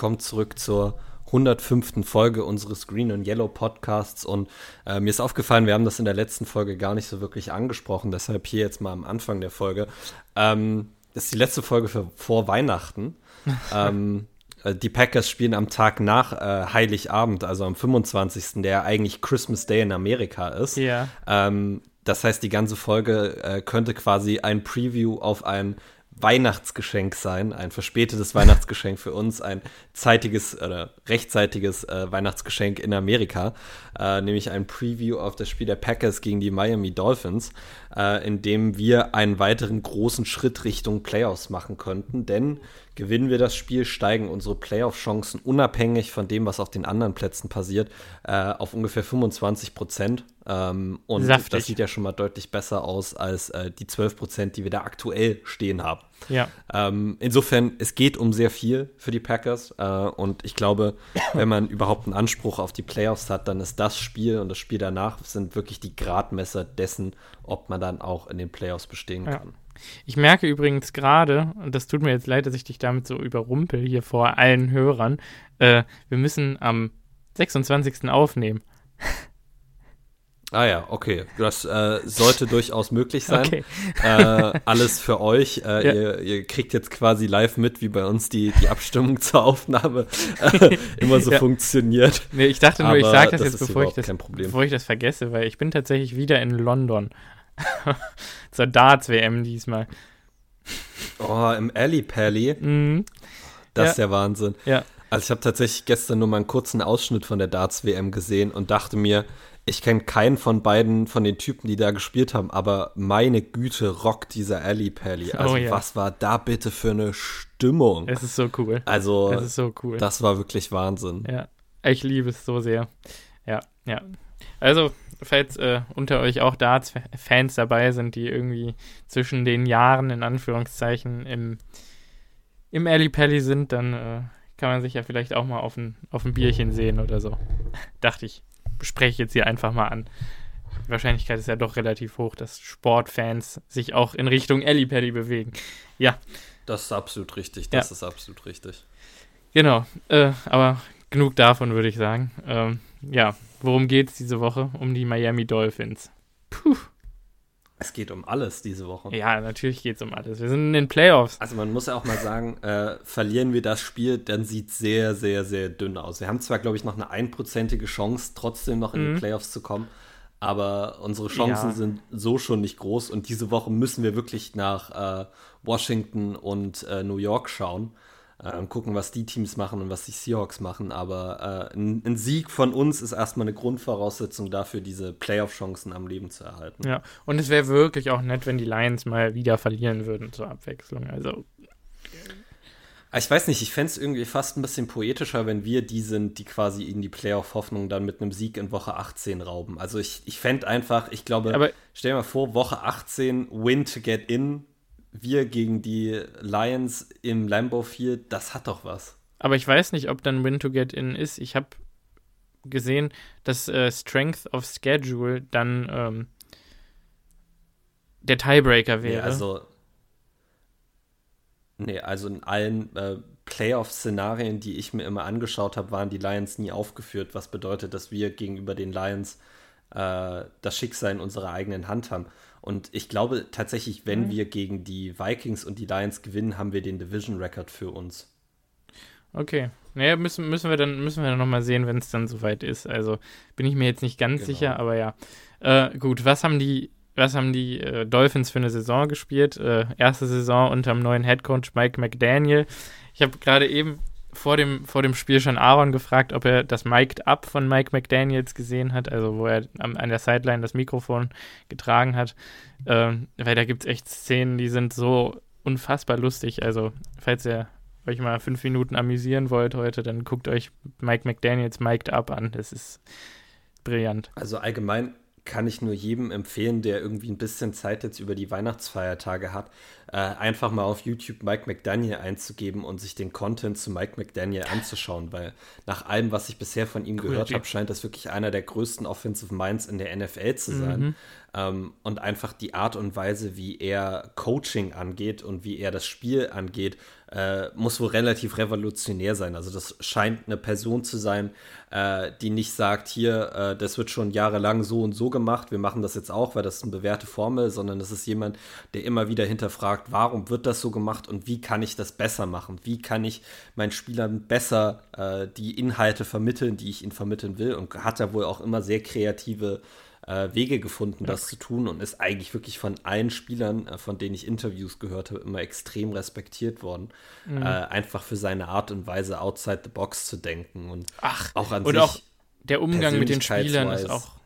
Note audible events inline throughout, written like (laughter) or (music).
willkommen zurück zur 105. Folge unseres Green and Yellow Podcasts. Und äh, mir ist aufgefallen, wir haben das in der letzten Folge gar nicht so wirklich angesprochen, deshalb hier jetzt mal am Anfang der Folge. Ähm, das ist die letzte Folge für, vor Weihnachten. (laughs) ähm, äh, die Packers spielen am Tag nach äh, Heiligabend, also am 25., der eigentlich Christmas Day in Amerika ist. Ja. Ähm, das heißt, die ganze Folge äh, könnte quasi ein Preview auf ein Weihnachtsgeschenk sein, ein verspätetes Weihnachtsgeschenk für uns, ein zeitiges oder rechtzeitiges äh, Weihnachtsgeschenk in Amerika, äh, nämlich ein Preview auf das Spiel der Packers gegen die Miami Dolphins, äh, in dem wir einen weiteren großen Schritt Richtung Playoffs machen könnten, denn Gewinnen wir das Spiel, steigen unsere Playoff-Chancen unabhängig von dem, was auf den anderen Plätzen passiert, äh, auf ungefähr 25 Prozent. Ähm, und Saftig. das sieht ja schon mal deutlich besser aus als äh, die 12 Prozent, die wir da aktuell stehen haben. Ja. Ähm, insofern, es geht um sehr viel für die Packers. Äh, und ich glaube, wenn man überhaupt einen Anspruch auf die Playoffs hat, dann ist das Spiel und das Spiel danach sind wirklich die Gradmesser dessen, ob man dann auch in den Playoffs bestehen ja. kann. Ich merke übrigens gerade, und das tut mir jetzt leid, dass ich dich damit so überrumpel hier vor allen Hörern, äh, wir müssen am 26. aufnehmen. Ah ja, okay. Das äh, sollte durchaus möglich sein. Okay. Äh, alles für euch. Äh, ja. ihr, ihr, kriegt jetzt quasi live mit, wie bei uns die, die Abstimmung (laughs) zur Aufnahme äh, immer so ja. funktioniert. Nee, ich dachte nur, Aber ich sage das, das jetzt, bevor ich das, bevor ich das vergesse, weil ich bin tatsächlich wieder in London. (laughs) Zur Darts-WM diesmal. Oh, im Alley Pally. Mhm. Das ja. ist der Wahnsinn. Ja. Also ich habe tatsächlich gestern nur mal einen kurzen Ausschnitt von der Darts-WM gesehen und dachte mir, ich kenne keinen von beiden, von den Typen, die da gespielt haben, aber meine Güte, rockt dieser Alley Pally. (laughs) Oh also oh, ja. was war da bitte für eine Stimmung? Es ist so cool. Also, es ist so cool. Das war wirklich Wahnsinn. Ja, ich liebe es so sehr. Ja, ja. Also, falls äh, unter euch auch Darts-Fans dabei sind, die irgendwie zwischen den Jahren in Anführungszeichen im, im Alley Pally sind, dann äh, kann man sich ja vielleicht auch mal auf ein, auf ein Bierchen sehen oder so. (laughs) Dachte ich, spreche ich jetzt hier einfach mal an. Die Wahrscheinlichkeit ist ja doch relativ hoch, dass Sportfans sich auch in Richtung Alley Pally bewegen. Ja. Das ist absolut richtig, das ja. ist absolut richtig. Genau, äh, aber genug davon, würde ich sagen. Ähm, ja, worum geht es diese Woche? Um die Miami Dolphins. Puh. Es geht um alles diese Woche. Ja, natürlich geht es um alles. Wir sind in den Playoffs. Also man muss ja auch mal sagen, äh, verlieren wir das Spiel, dann sieht es sehr, sehr, sehr dünn aus. Wir haben zwar, glaube ich, noch eine einprozentige Chance, trotzdem noch in mhm. die Playoffs zu kommen, aber unsere Chancen ja. sind so schon nicht groß und diese Woche müssen wir wirklich nach äh, Washington und äh, New York schauen äh, gucken, was die Teams machen und was die Seahawks machen. Aber äh, ein, ein, Sieg von uns ist erstmal eine Grundvoraussetzung dafür, diese Playoff-Chancen am Leben zu erhalten. Ja, und es wäre wirklich auch nett, wenn die Lions mal wieder verlieren würden zur Abwechslung. Also. Ah, ich weiß nicht, ich fände es irgendwie fast ein bisschen poetischer, wenn wir die sind, die quasi in die Playoff-Hoffnung dann mit einem Sieg in Woche 18 rauben. Also ich, ich fände einfach, ich glaube, Aber stell dir mal vor, Woche 18, win to get in, wir gegen die Lions im Lambeau Field, das hat doch was. Aber ich weiß nicht, ob dann Win to Get In ist. Ich habe gesehen, dass äh, Strength of Schedule dann ähm, der Tiebreaker wäre. Nee, also, nee, also in allen äh, Playoff-Szenarien, die ich mir immer angeschaut habe, waren die Lions nie aufgeführt, was bedeutet, dass wir gegenüber den Lions äh, das Schicksal in unserer eigenen Hand haben. Und ich glaube tatsächlich, wenn mhm. wir gegen die Vikings und die Lions gewinnen, haben wir den Division Record für uns. Okay. Naja, müssen, müssen wir dann müssen wir dann nochmal sehen, wenn es dann soweit ist. Also bin ich mir jetzt nicht ganz genau. sicher, aber ja. Äh, gut, was haben die, was haben die äh, Dolphins für eine Saison gespielt? Äh, erste Saison unter dem neuen Headcoach Mike McDaniel. Ich habe gerade eben vor dem, vor dem Spiel schon Aaron gefragt, ob er das Mic'd Up von Mike McDaniels gesehen hat, also wo er an, an der Sideline das Mikrofon getragen hat. Ähm, weil da gibt es echt Szenen, die sind so unfassbar lustig. Also, falls ihr euch mal fünf Minuten amüsieren wollt heute, dann guckt euch Mike McDaniels Mic'd Up an. Das ist brillant. Also allgemein kann ich nur jedem empfehlen, der irgendwie ein bisschen Zeit jetzt über die Weihnachtsfeiertage hat, äh, einfach mal auf YouTube Mike McDaniel einzugeben und sich den Content zu Mike McDaniel anzuschauen, weil nach allem, was ich bisher von ihm cool, gehört habe, scheint das wirklich einer der größten Offensive Minds in der NFL zu sein. Mhm. Ähm, und einfach die Art und Weise, wie er Coaching angeht und wie er das Spiel angeht, äh, muss wohl relativ revolutionär sein. Also das scheint eine Person zu sein, äh, die nicht sagt, hier, äh, das wird schon jahrelang so und so gemacht, wir machen das jetzt auch, weil das ist eine bewährte Formel, sondern das ist jemand, der immer wieder hinterfragt, warum wird das so gemacht und wie kann ich das besser machen? Wie kann ich meinen Spielern besser äh, die Inhalte vermitteln, die ich ihnen vermitteln will? Und hat er wohl auch immer sehr kreative äh, Wege gefunden, das zu tun und ist eigentlich wirklich von allen Spielern, äh, von denen ich Interviews gehört habe, immer extrem respektiert worden. Mhm. Äh, einfach für seine Art und Weise outside the box zu denken und Ach, auch an und sich. auch der Umgang mit den Spielern ist auch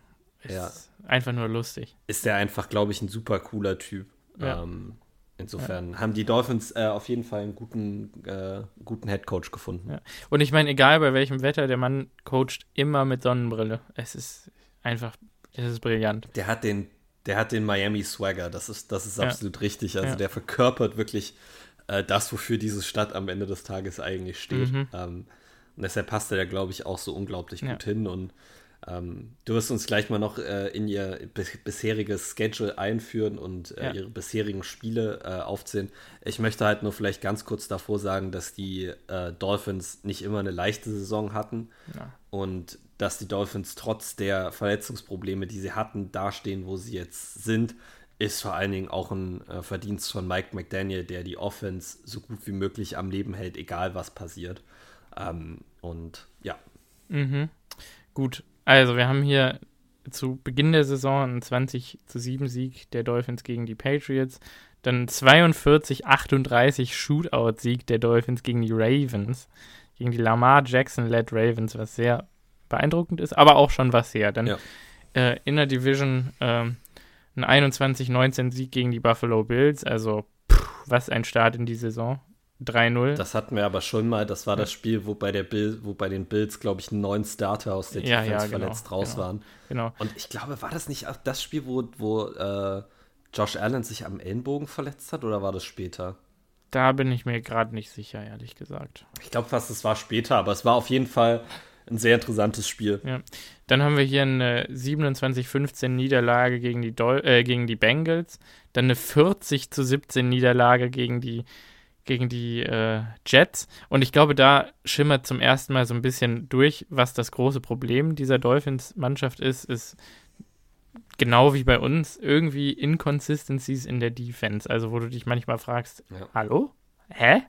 ist ja. einfach nur lustig. Ist der einfach, glaube ich, ein super cooler Typ. Ja. Ähm, Insofern ja. haben die Dolphins äh, auf jeden Fall einen guten, äh, guten Head Coach gefunden. Ja. Und ich meine, egal bei welchem Wetter, der Mann coacht immer mit Sonnenbrille. Es ist einfach das ist brillant. Der hat den, der hat den Miami Swagger, das ist, das ist absolut ja. richtig. Also der verkörpert wirklich äh, das, wofür diese Stadt am Ende des Tages eigentlich steht. Mhm. Ähm, und deshalb passt er da, glaube ich, auch so unglaublich gut hin. Und ähm, du wirst uns gleich mal noch äh, in ihr bisheriges Schedule einführen und äh, ja. ihre bisherigen Spiele äh, aufzählen. Ich möchte halt nur vielleicht ganz kurz davor sagen, dass die äh, Dolphins nicht immer eine leichte Saison hatten ja. und dass die Dolphins trotz der Verletzungsprobleme, die sie hatten, dastehen, wo sie jetzt sind, ist vor allen Dingen auch ein äh, Verdienst von Mike McDaniel, der die Offense so gut wie möglich am Leben hält, egal was passiert. Ähm, und ja. Mhm. Gut, also wir haben hier zu Beginn der Saison einen 20 zu 7 Sieg der Dolphins gegen die Patriots, dann 42-38 Shootout-Sieg der Dolphins gegen die Ravens, gegen die Lamar Jackson-led Ravens, was sehr beeindruckend ist, aber auch schon was her. Dann ja. äh, in der Division äh, ein 21-19 Sieg gegen die Buffalo Bills, also pff, was ein Start in die Saison. 3-0. Das hatten wir aber schon mal. Das war das Spiel, wo bei, der Bill, wo bei den Bills, glaube ich, neun Starter aus der ja, Defense ja, genau, verletzt raus genau, waren. Genau. Und ich glaube, war das nicht auch das Spiel, wo, wo äh, Josh Allen sich am Ellenbogen verletzt hat oder war das später? Da bin ich mir gerade nicht sicher, ehrlich gesagt. Ich glaube fast, es war später, aber es war auf jeden Fall ein sehr interessantes Spiel. Ja. Dann haben wir hier eine 27-15 Niederlage gegen die, Dol äh, gegen die Bengals, dann eine 40 zu 17 Niederlage gegen die gegen die äh, Jets. Und ich glaube, da schimmert zum ersten Mal so ein bisschen durch, was das große Problem dieser Dolphins-Mannschaft ist, ist genau wie bei uns irgendwie Inconsistencies in der Defense. Also, wo du dich manchmal fragst, ja. hallo? Hä?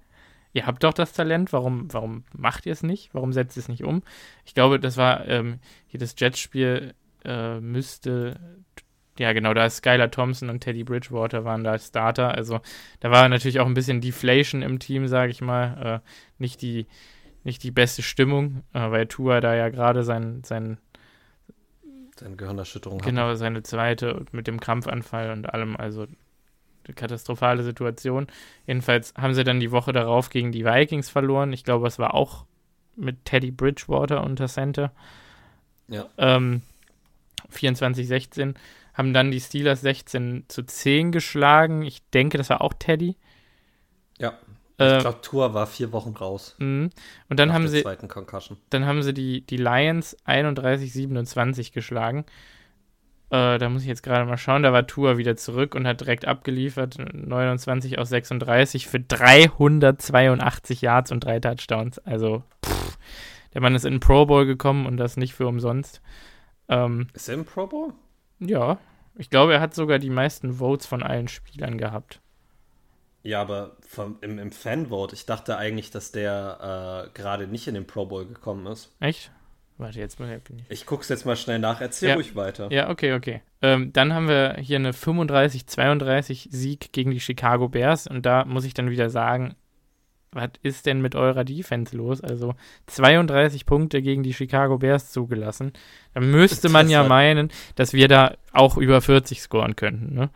Ihr habt doch das Talent, warum, warum macht ihr es nicht? Warum setzt ihr es nicht um? Ich glaube, das war ähm, hier das Jets-Spiel äh, müsste ja, genau, da ist Skylar Thompson und Teddy Bridgewater waren da Starter. Also da war natürlich auch ein bisschen Deflation im Team, sage ich mal. Äh, nicht, die, nicht die beste Stimmung, äh, weil Tua da ja gerade sein, sein seine Gehirnerschütterung Genau, hatte. seine zweite mit dem Krampfanfall und allem. Also eine katastrophale Situation. Jedenfalls haben sie dann die Woche darauf gegen die Vikings verloren. Ich glaube, es war auch mit Teddy Bridgewater unter Center. Ja. Ähm, 24-16 haben dann die Steelers 16 zu 10 geschlagen. Ich denke, das war auch Teddy. Ja. Äh, ich glaube, Tour war vier Wochen raus. Mh. Und dann haben sie dann haben sie die, die Lions 31-27 geschlagen. Äh, da muss ich jetzt gerade mal schauen. Da war Tour wieder zurück und hat direkt abgeliefert. 29 aus 36 für 382 Yards und drei Touchdowns. Also, pff, der Mann ist in den Pro Bowl gekommen und das nicht für umsonst. Ähm, ist er im Pro Bowl? Ja, ich glaube, er hat sogar die meisten Votes von allen Spielern gehabt. Ja, aber vom, im, im Fanvote, ich dachte eigentlich, dass der äh, gerade nicht in den Pro Bowl gekommen ist. Echt? Warte, jetzt bin ich. Ich guck's jetzt mal schnell nach, erzähl ja. ruhig weiter. Ja, okay, okay. Ähm, dann haben wir hier eine 35-32 Sieg gegen die Chicago Bears und da muss ich dann wieder sagen, was ist denn mit eurer Defense los? Also 32 Punkte gegen die Chicago Bears zugelassen. Da müsste man ja meinen, dass wir da auch über 40 scoren könnten. Ne?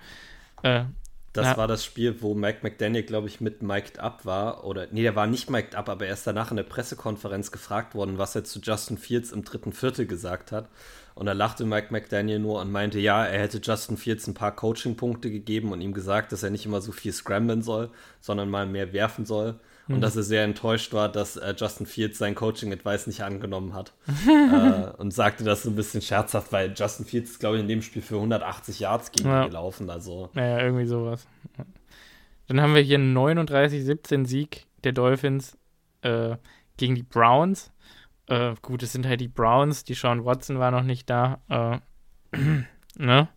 Äh, Das ja. war das Spiel, wo Mike McDaniel, glaube ich, mit mic'd up war. Oder, nee, der war nicht mic'd up, aber er ist danach in der Pressekonferenz gefragt worden, was er zu Justin Fields im dritten Viertel gesagt hat. Und da lachte Mike McDaniel nur und meinte, ja, er hätte Justin Fields ein paar Coaching-Punkte gegeben und ihm gesagt, dass er nicht immer so viel scramblen soll, sondern mal mehr werfen soll. Und mhm. dass er sehr enttäuscht war, dass äh, Justin Fields sein Coaching-Advice nicht angenommen hat. (laughs) äh, und sagte das so ein bisschen scherzhaft, weil Justin Fields ist, glaube ich, in dem Spiel für 180 Yards gegen ja. gelaufen. Also. Naja, irgendwie sowas. Dann haben wir hier einen 39-17 Sieg der Dolphins äh, gegen die Browns. Äh, gut, es sind halt die Browns, die Sean Watson war noch nicht da. Äh, (clears throat) ne?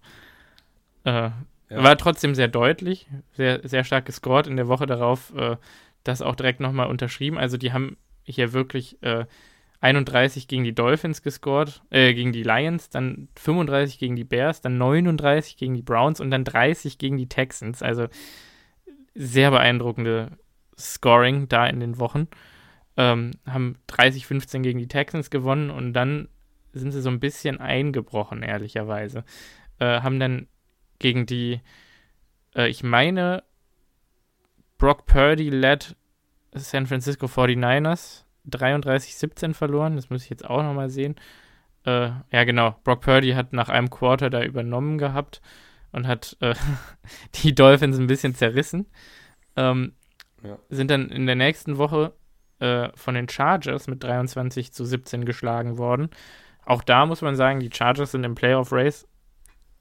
Äh, ja. War trotzdem sehr deutlich, sehr, sehr stark gescored. In der Woche darauf äh, das auch direkt nochmal unterschrieben. Also die haben hier wirklich 31 äh, gegen die Dolphins gescored, äh, gegen die Lions, dann 35 gegen die Bears, dann 39 gegen die Browns und dann 30 gegen die Texans. Also sehr beeindruckende Scoring da in den Wochen ähm, haben 30-15 gegen die Texans gewonnen und dann sind sie so ein bisschen eingebrochen, ehrlicherweise. Äh, haben dann gegen die, äh, ich meine, Brock Purdy led San Francisco 49ers 33-17 verloren. Das muss ich jetzt auch nochmal sehen. Äh, ja, genau. Brock Purdy hat nach einem Quarter da übernommen gehabt und hat äh, (laughs) die Dolphins ein bisschen zerrissen. Ähm, ja. Sind dann in der nächsten Woche äh, von den Chargers mit 23 zu 17 geschlagen worden. Auch da muss man sagen, die Chargers sind im Playoff Race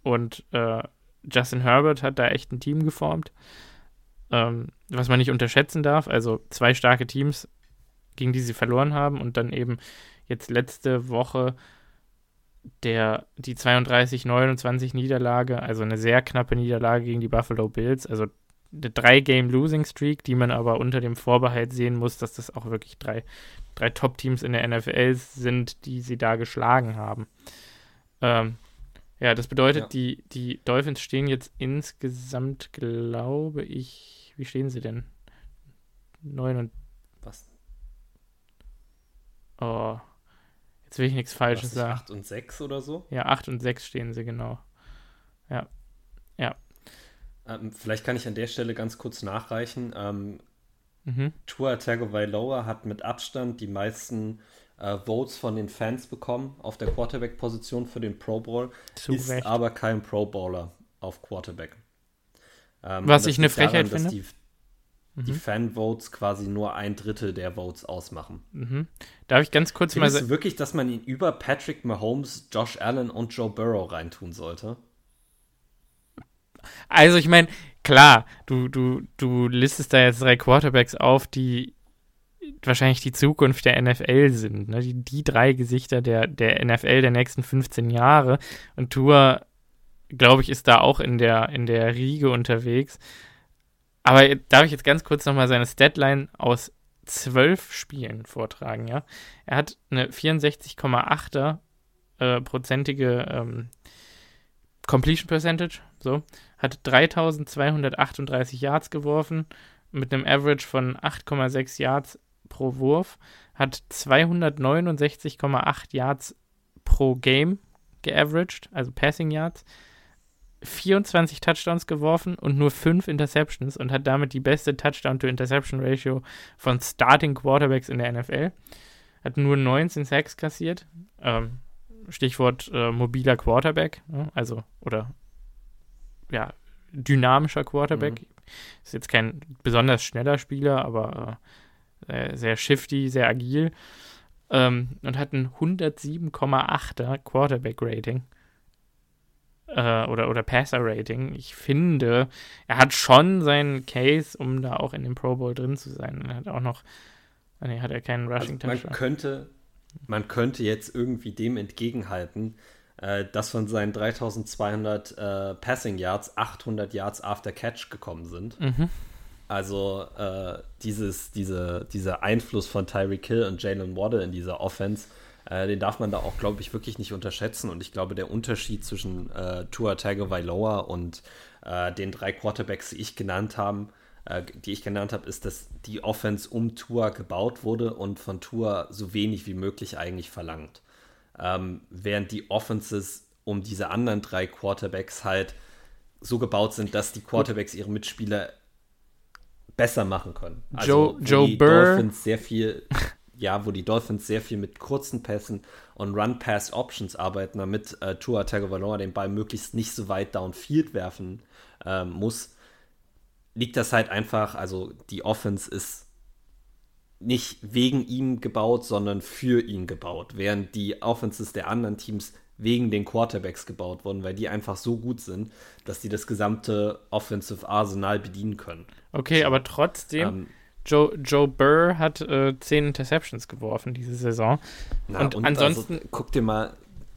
und äh, Justin Herbert hat da echt ein Team geformt, ähm, was man nicht unterschätzen darf. Also zwei starke Teams, gegen die sie verloren haben und dann eben jetzt letzte Woche der, die 32-29 Niederlage, also eine sehr knappe Niederlage gegen die Buffalo Bills. Also eine Drei-Game-Losing-Streak, die man aber unter dem Vorbehalt sehen muss, dass das auch wirklich drei, drei Top-Teams in der NFL sind, die sie da geschlagen haben. Ähm, ja, das bedeutet, ja. Die, die Dolphins stehen jetzt insgesamt, glaube ich, wie stehen sie denn? Neun und. Was? Oh. Jetzt will ich nichts Falsches sagen. 8 und 6 oder so? Ja, 8 und 6 stehen sie, genau. Ja. Ja. Ähm, vielleicht kann ich an der Stelle ganz kurz nachreichen. Ähm, mhm. Tua Tagovailoa hat mit Abstand die meisten äh, Votes von den Fans bekommen auf der Quarterback-Position für den Pro Bowl, Zu ist Recht. aber kein Pro Bowler auf Quarterback. Ähm, Was ich eine Frechheit daran, finde. Die, mhm. die Fan-Votes quasi nur ein Drittel der Votes ausmachen. Mhm. Darf ich ganz kurz Findest mal sagen? du wirklich, dass man ihn über Patrick Mahomes, Josh Allen und Joe Burrow reintun sollte? Also ich meine, klar, du, du, du listest da jetzt drei Quarterbacks auf, die wahrscheinlich die Zukunft der NFL sind. Ne? Die, die drei Gesichter der, der NFL der nächsten 15 Jahre. Und Tour, glaube ich, ist da auch in der, in der Riege unterwegs. Aber darf ich jetzt ganz kurz nochmal seine Statline aus zwölf Spielen vortragen, ja? Er hat eine 64,8er äh, prozentige ähm, Completion Percentage, so, hat 3238 Yards geworfen mit einem Average von 8,6 Yards pro Wurf, hat 269,8 Yards pro Game geaveraged, also Passing Yards, 24 Touchdowns geworfen und nur 5 Interceptions und hat damit die beste Touchdown-to-Interception-Ratio von Starting Quarterbacks in der NFL. Hat nur 19 Sacks kassiert. Ähm, Stichwort äh, mobiler Quarterback, ne? also oder ja, dynamischer Quarterback. Mhm. Ist jetzt kein besonders schneller Spieler, aber äh, sehr shifty, sehr agil. Ähm, und hat ein 107,8er Quarterback-Rating. Äh, oder, oder Passer-Rating. Ich finde, er hat schon seinen Case, um da auch in dem Pro Bowl drin zu sein. Er hat auch noch. Nee, hat er keinen Rushing also Man könnte, man könnte jetzt irgendwie dem entgegenhalten, äh, dass von seinen 3200 äh, Passing Yards 800 Yards after Catch gekommen sind. Mhm. Also äh, dieses, diese, dieser Einfluss von Tyreek Hill und Jalen Waddle in dieser Offense, äh, den darf man da auch, glaube ich, wirklich nicht unterschätzen. Und ich glaube, der Unterschied zwischen äh, Tua Tagovailoa und äh, den drei Quarterbacks, die ich genannt habe, äh, die ich genannt habe, ist, dass die Offense um Tua gebaut wurde und von Tua so wenig wie möglich eigentlich verlangt. Ähm, während die Offenses um diese anderen drei Quarterbacks halt so gebaut sind, dass die Quarterbacks ihre Mitspieler besser machen können. Also, Joe, Joe die Burr. Dolphins sehr viel, (laughs) ja, wo die Dolphins sehr viel mit kurzen Pässen und Run-Pass-Options arbeiten, damit äh, Tua Tagovailoa den Ball möglichst nicht so weit downfield werfen äh, muss, liegt das halt einfach, also die Offense ist nicht wegen ihm gebaut, sondern für ihn gebaut, während die Offenses der anderen Teams wegen den Quarterbacks gebaut wurden, weil die einfach so gut sind, dass die das gesamte Offensive Arsenal bedienen können. Okay, aber trotzdem, ähm, Joe, Joe Burr hat äh, zehn Interceptions geworfen diese Saison. Na, und, und, ansonsten. Also, guck dir mal,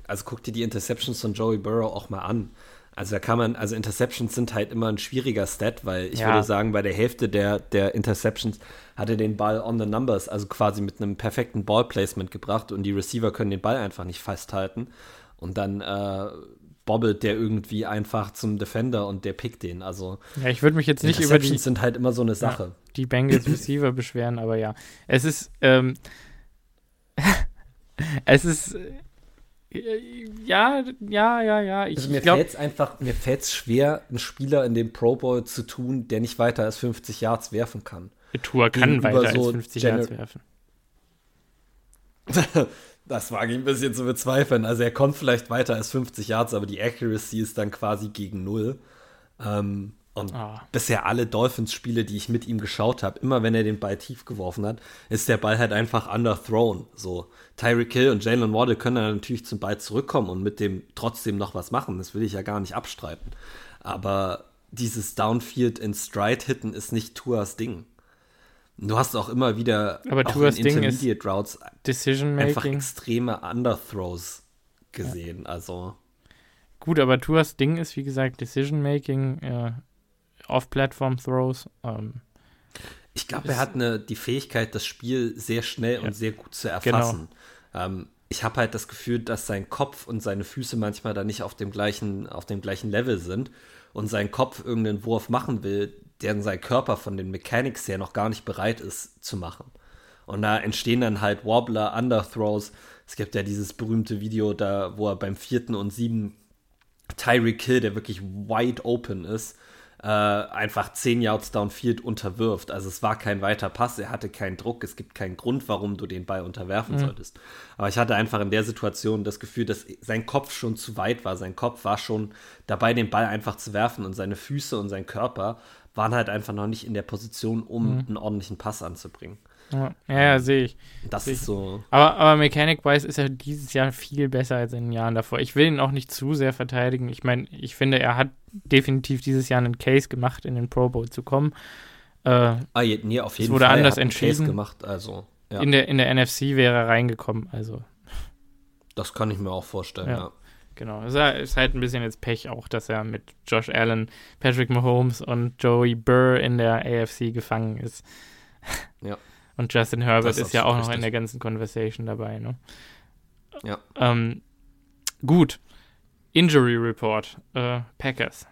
also guck dir die Interceptions von Joey Burrow auch mal an. Also da kann man, also Interceptions sind halt immer ein schwieriger Stat, weil ich ja. würde sagen, bei der Hälfte der, der Interceptions hat er den Ball on the numbers, also quasi mit einem perfekten Ballplacement gebracht und die Receiver können den Ball einfach nicht festhalten. Und dann äh, bobbelt der irgendwie einfach zum Defender und der pickt den. Also ja, ich würde mich jetzt nicht über die sind halt immer so eine Sache. Die Bengals Receiver (coughs) beschweren, aber ja, es ist ähm, (laughs) es ist äh, ja, ja, ja, ja. Ich, also mir fällt es einfach, mir fällt es schwer, einen Spieler in dem Pro Bowl zu tun, der nicht weiter als 50 Yards werfen kann. Tour kann weiter so als 50 Yards werfen. (laughs) Das wage ich ein bisschen zu bezweifeln. Also er kommt vielleicht weiter als 50 Yards, aber die Accuracy ist dann quasi gegen null. Ähm, und oh. bisher alle Dolphins-Spiele, die ich mit ihm geschaut habe, immer wenn er den Ball tief geworfen hat, ist der Ball halt einfach underthrown. So, Tyreek Hill und Jalen Waddle können dann natürlich zum Ball zurückkommen und mit dem trotzdem noch was machen. Das will ich ja gar nicht abstreiten. Aber dieses Downfield in Stride hitten ist nicht Tuas Ding. Du hast auch immer wieder Aber auch in Intermediate Routes einfach extreme Underthrows gesehen. Ja. Also gut, aber Tours Ding ist wie gesagt Decision Making, äh, Off-Platform-Throws. Ähm, ich glaube, er hat eine, die Fähigkeit, das Spiel sehr schnell ja. und sehr gut zu erfassen. Genau. Ähm, ich habe halt das Gefühl, dass sein Kopf und seine Füße manchmal da nicht auf dem gleichen, auf dem gleichen Level sind und sein Kopf irgendeinen Wurf machen will, deren sein Körper von den Mechanics her noch gar nicht bereit ist zu machen. Und da entstehen dann halt Wobbler, Underthrows. Es gibt ja dieses berühmte Video da, wo er beim vierten und sieben Tyreek Hill, der wirklich wide open ist, äh, einfach 10 Yards downfield unterwirft. Also es war kein weiter Pass, er hatte keinen Druck, es gibt keinen Grund, warum du den Ball unterwerfen mhm. solltest. Aber ich hatte einfach in der Situation das Gefühl, dass sein Kopf schon zu weit war. Sein Kopf war schon dabei, den Ball einfach zu werfen und seine Füße und sein Körper waren halt einfach noch nicht in der Position, um mhm. einen ordentlichen Pass anzubringen. Ja, ja, sehe ich. Das seh ist so. Aber, aber Mechanic-wise ist er dieses Jahr viel besser als in den Jahren davor. Ich will ihn auch nicht zu sehr verteidigen. Ich meine, ich finde, er hat definitiv dieses Jahr einen Case gemacht, in den Pro Bowl zu kommen. Äh, ah, nee, auf jeden es wurde Fall. anders entschieden. Case gemacht, also. Ja. In, der, in der NFC wäre er reingekommen, also. Das kann ich mir auch vorstellen, ja. ja. Genau, es ist halt ein bisschen jetzt Pech auch, dass er mit Josh Allen, Patrick Mahomes und Joey Burr in der AFC gefangen ist. Ja. Und Justin Herbert ist ja auch richtig. noch in der ganzen Conversation dabei, ne? Ja. Ähm, gut. Injury Report. Äh, Packers.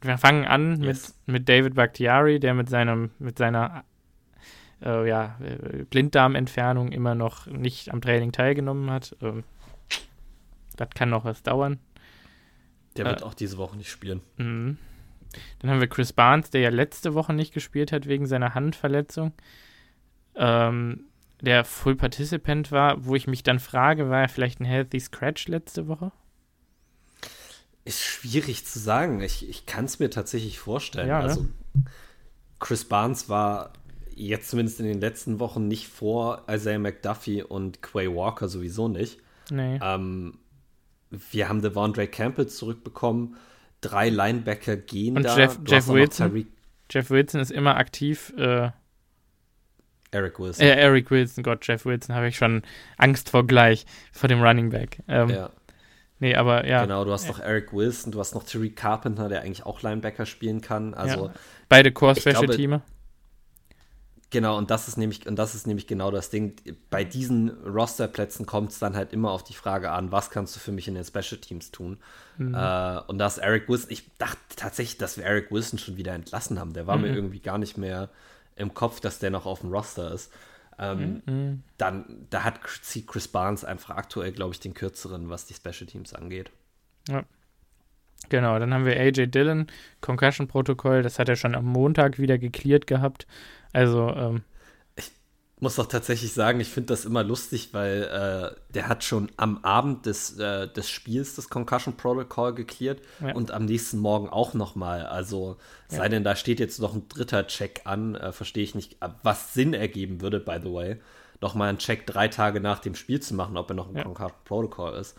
Wir fangen an yes. mit, mit David Bakhtiari, der mit seinem, mit seiner äh, ja, Blinddarmentfernung immer noch nicht am Training teilgenommen hat. Ähm, das kann noch was dauern. Der wird äh, auch diese Woche nicht spielen. Mhm. Dann haben wir Chris Barnes, der ja letzte Woche nicht gespielt hat wegen seiner Handverletzung. Ähm, der Full Participant war, wo ich mich dann frage, war er vielleicht ein Healthy Scratch letzte Woche? Ist schwierig zu sagen. Ich, ich kann es mir tatsächlich vorstellen. Ja, ne? Also, Chris Barnes war jetzt zumindest in den letzten Wochen nicht vor Isaiah McDuffie und Quay Walker sowieso nicht. Nee. Ähm, wir haben Devondre Campbell zurückbekommen. Drei Linebacker gehen Und da. Jeff, Jeff Wilson. Jeff Wilson ist immer aktiv. Äh, Eric Wilson. Äh, Eric Wilson, Gott, Jeff Wilson habe ich schon Angst vor gleich, vor dem Running Back. Ähm, ja. Nee, aber ja. Genau, du hast noch Eric Wilson, du hast noch Terry Carpenter, der eigentlich auch Linebacker spielen kann. Also ja. beide Core Special Teamer. Genau, und das ist nämlich, und das ist nämlich genau das Ding. Bei diesen Rosterplätzen kommt es dann halt immer auf die Frage an, was kannst du für mich in den Special Teams tun? Mhm. Äh, und das Eric Wilson, ich dachte tatsächlich, dass wir Eric Wilson schon wieder entlassen haben. Der war mhm. mir irgendwie gar nicht mehr im Kopf, dass der noch auf dem Roster ist. Ähm, mhm. Dann, da hat Chris Barnes einfach aktuell, glaube ich, den kürzeren, was die Special Teams angeht. Ja. Genau, dann haben wir AJ Dillon, Concussion-Protokoll, das hat er schon am Montag wieder geklärt gehabt. Also, ähm, muss doch tatsächlich sagen, ich finde das immer lustig, weil äh, der hat schon am Abend des, äh, des Spiels das Concussion Protocol geklärt ja. und am nächsten Morgen auch nochmal. Also ja. sei denn, da steht jetzt noch ein dritter Check an, äh, verstehe ich nicht, was Sinn ergeben würde, by the way, nochmal einen Check drei Tage nach dem Spiel zu machen, ob er noch im ja. Concussion Protocol ist.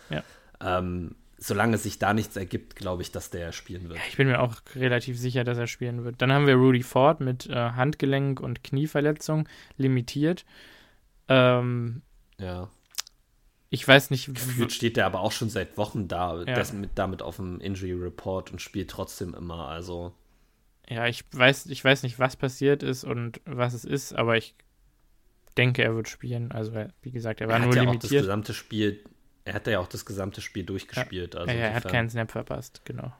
Ähm, solange sich da nichts ergibt, glaube ich, dass der spielen wird. ich bin mir auch relativ sicher, dass er spielen wird. Dann haben wir Rudy Ford mit äh, Handgelenk- und Knieverletzung limitiert. Ähm, ja. Ich weiß nicht. Gefühlt steht der aber auch schon seit Wochen da, ja. mit, damit auf dem Injury Report und spielt trotzdem immer. Also. Ja, ich weiß, ich weiß nicht, was passiert ist und was es ist, aber ich denke, er wird spielen. Also, wie gesagt, er war er nur ja limitiert. Auch das gesamte Spiel er hat ja auch das gesamte Spiel durchgespielt. Ja, also ja er hat keinen Snap verpasst, genau.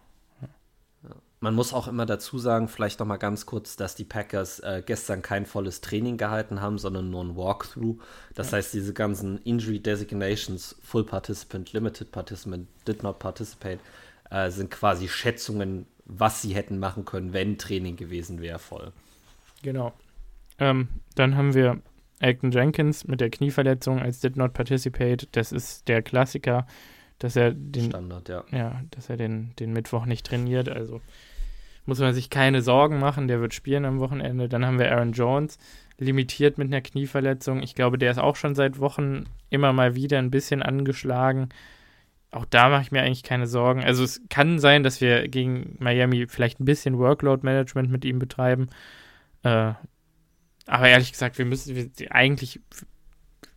Man muss auch immer dazu sagen, vielleicht noch mal ganz kurz, dass die Packers äh, gestern kein volles Training gehalten haben, sondern nur ein Walkthrough. Das ja. heißt, diese ganzen Injury Designations, Full Participant, Limited Participant, Did Not Participate, äh, sind quasi Schätzungen, was sie hätten machen können, wenn Training gewesen wäre voll. Genau. Ähm, dann haben wir Elton Jenkins mit der Knieverletzung als Did Not Participate, das ist der Klassiker, dass er den, Standard, ja. Ja, dass er den, den Mittwoch nicht trainiert. Also muss man sich keine Sorgen machen, der wird spielen am Wochenende. Dann haben wir Aaron Jones, limitiert mit einer Knieverletzung. Ich glaube, der ist auch schon seit Wochen immer mal wieder ein bisschen angeschlagen. Auch da mache ich mir eigentlich keine Sorgen. Also es kann sein, dass wir gegen Miami vielleicht ein bisschen Workload-Management mit ihm betreiben. Äh, aber ehrlich gesagt, wir müssen wir, eigentlich,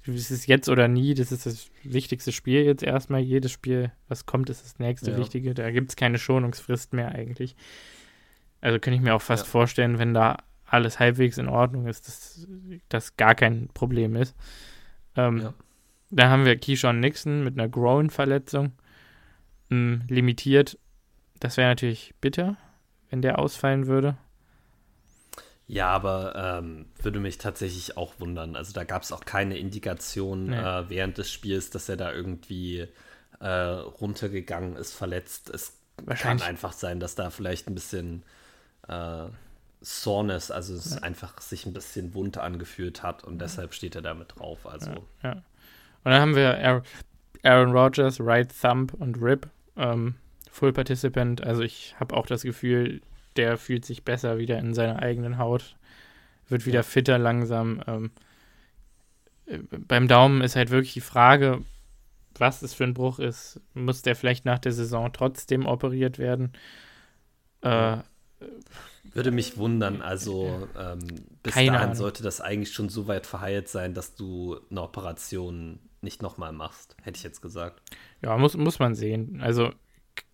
ist es jetzt oder nie, das ist das wichtigste Spiel jetzt erstmal. Jedes Spiel, was kommt, ist das nächste ja. wichtige. Da gibt es keine Schonungsfrist mehr eigentlich. Also könnte ich mir auch fast ja. vorstellen, wenn da alles halbwegs in Ordnung ist, dass das gar kein Problem ist. Ähm, ja. Da haben wir Keyshawn Nixon mit einer Groin-Verletzung ähm, limitiert. Das wäre natürlich bitter, wenn der ausfallen würde. Ja, aber ähm, würde mich tatsächlich auch wundern. Also da gab es auch keine Indikation nee. äh, während des Spiels, dass er da irgendwie äh, runtergegangen ist, verletzt. Es kann einfach sein, dass da vielleicht ein bisschen äh, Soreness, also es ja. einfach sich ein bisschen wund angefühlt hat und deshalb steht er damit drauf. Also. Ja, ja. Und dann haben wir Aaron Rodgers, Right Thumb und Rib, ähm, Full Participant. Also ich habe auch das Gefühl, der fühlt sich besser wieder in seiner eigenen Haut, wird wieder fitter langsam. Ähm, äh, beim Daumen ist halt wirklich die Frage, was es für ein Bruch ist. Muss der vielleicht nach der Saison trotzdem operiert werden? Äh, würde mich wundern. Also ähm, bis dahin Ahnung. sollte das eigentlich schon so weit verheilt sein, dass du eine Operation nicht nochmal machst, hätte ich jetzt gesagt. Ja, muss, muss man sehen. Also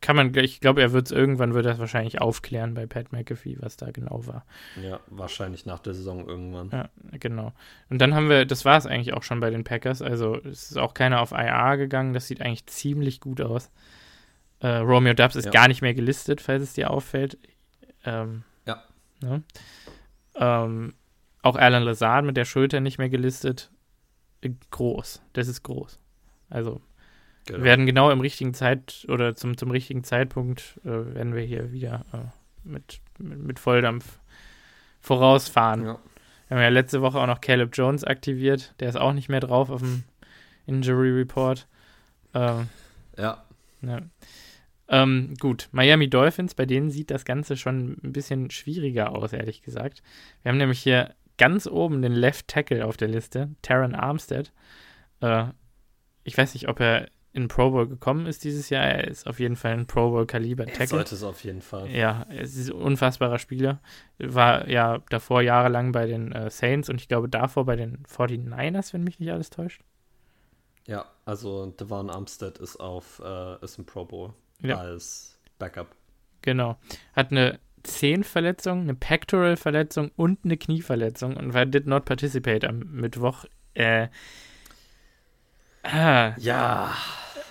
kann man, ich glaube, er wird es irgendwann, wird das wahrscheinlich aufklären bei Pat McAfee, was da genau war. Ja, wahrscheinlich nach der Saison irgendwann. Ja, genau. Und dann haben wir, das war es eigentlich auch schon bei den Packers, also es ist auch keiner auf IA gegangen, das sieht eigentlich ziemlich gut aus. Äh, Romeo Dubs ist ja. gar nicht mehr gelistet, falls es dir auffällt. Ähm, ja. Ne? Ähm, auch Alan Lazard mit der Schulter nicht mehr gelistet. Groß, das ist groß. Also Genau. werden genau im richtigen Zeit oder zum, zum richtigen Zeitpunkt äh, werden wir hier wieder äh, mit, mit, mit, Volldampf vorausfahren. Ja. Wir haben ja letzte Woche auch noch Caleb Jones aktiviert. Der ist auch nicht mehr drauf auf dem Injury Report. Ähm, ja. ja. Ähm, gut, Miami Dolphins, bei denen sieht das Ganze schon ein bisschen schwieriger aus, ehrlich gesagt. Wir haben nämlich hier ganz oben den Left Tackle auf der Liste, Taron Armstead. Äh, ich weiß nicht, ob er in Pro Bowl gekommen ist dieses Jahr. Er ist auf jeden Fall ein Pro Bowl Kaliber Tackle. Sollte es auf jeden Fall. Ja, er ist ein unfassbarer Spieler. War ja davor jahrelang bei den äh, Saints und ich glaube davor bei den 49ers, wenn mich nicht alles täuscht. Ja, also Devon Armstead ist auf äh, ist im Pro Bowl ja. als Backup. Genau. Hat eine Zehenverletzung, eine Pectoral-Verletzung und eine Knieverletzung und war did not participate am Mittwoch. Äh, ah, ja.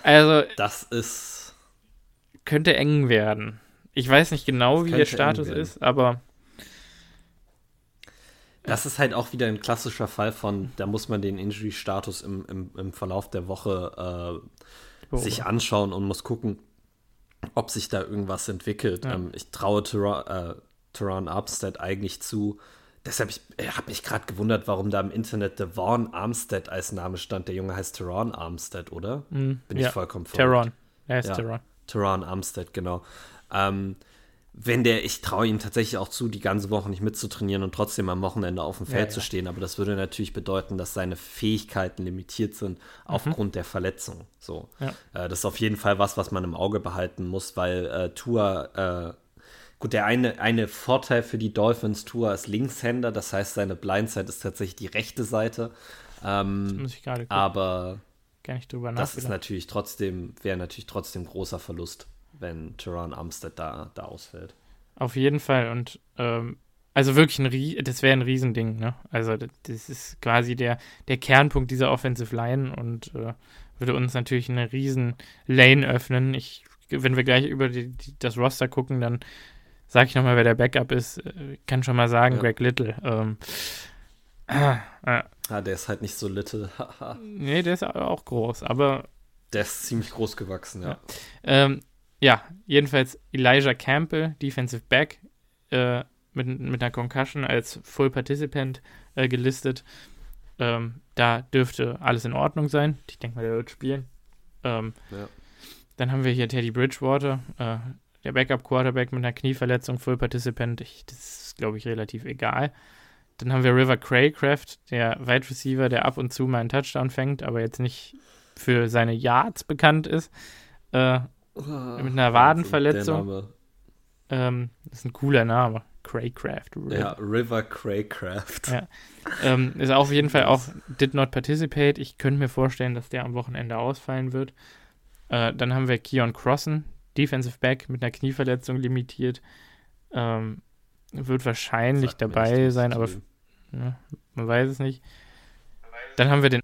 Also. Das ist. Könnte eng werden. Ich weiß nicht genau, wie der Status ist, aber. Das ist halt auch wieder ein klassischer Fall von, da muss man den Injury-Status im, im, im, Verlauf der Woche äh, oh. sich anschauen und muss gucken, ob sich da irgendwas entwickelt. Ja. Ähm, ich traue Teron, äh, Teron Armstead eigentlich zu. Deshalb ich, ich habe mich gerade gewundert, warum da im Internet Devon Armstead als Name stand. Der Junge heißt Teron Armstead, oder? Mm, Bin ja. ich vollkommen verrückt. Teron. Er heißt ja. Teron. Teron Armstead, genau. Ähm, wenn der, ich traue ihm tatsächlich auch zu, die ganze Woche nicht mitzutrainieren und trotzdem am Wochenende auf dem Feld ja, zu stehen. Aber das würde natürlich bedeuten, dass seine Fähigkeiten limitiert sind mhm. aufgrund der Verletzung. So, äh, das ist auf jeden Fall was, was man im Auge behalten muss, weil äh, Tua, äh, gut, der eine, eine Vorteil für die Dolphins, Tua ist Linkshänder, das heißt, seine Blindside ist tatsächlich die rechte Seite. Ähm, das muss ich gerade Aber gar nicht drüber Das ist natürlich trotzdem, wäre natürlich trotzdem großer Verlust wenn Teron Armstead da, da ausfällt. Auf jeden Fall und ähm, also wirklich ein Rie das wäre ein Riesending, ne? Also das ist quasi der, der Kernpunkt dieser Offensive Line und äh, würde uns natürlich eine riesen Lane öffnen. Ich, wenn wir gleich über die, die, das Roster gucken, dann sage ich nochmal, wer der Backup ist. Ich äh, kann schon mal sagen, ja. Greg Little. Ähm, ah, ah, der ist halt nicht so little. (laughs) nee, der ist auch groß, aber. Der ist ziemlich groß gewachsen, ja. ja. Ähm, ja, jedenfalls Elijah Campbell, Defensive Back, äh, mit, mit einer Concussion als Full Participant äh, gelistet. Ähm, da dürfte alles in Ordnung sein. Ich denke mal, der wird spielen. Ähm, ja. Dann haben wir hier Teddy Bridgewater, äh, der Backup-Quarterback mit einer Knieverletzung, Full Participant. Ich, das ist, glaube ich, relativ egal. Dann haben wir River Craycraft, der Wide Receiver, der ab und zu mal einen Touchdown fängt, aber jetzt nicht für seine Yards bekannt ist. Äh, Oh, mit einer Wadenverletzung. Ähm, das ist ein cooler Name. Craycraft. River. Ja, River Craycraft. Ja. Ähm, ist auf jeden Fall auch (laughs) did not participate. Ich könnte mir vorstellen, dass der am Wochenende ausfallen wird. Äh, dann haben wir Keon Crossen, Defensive Back mit einer Knieverletzung limitiert. Ähm, wird wahrscheinlich Sagt dabei sein, aber ja, man weiß es nicht. Dann haben wir den,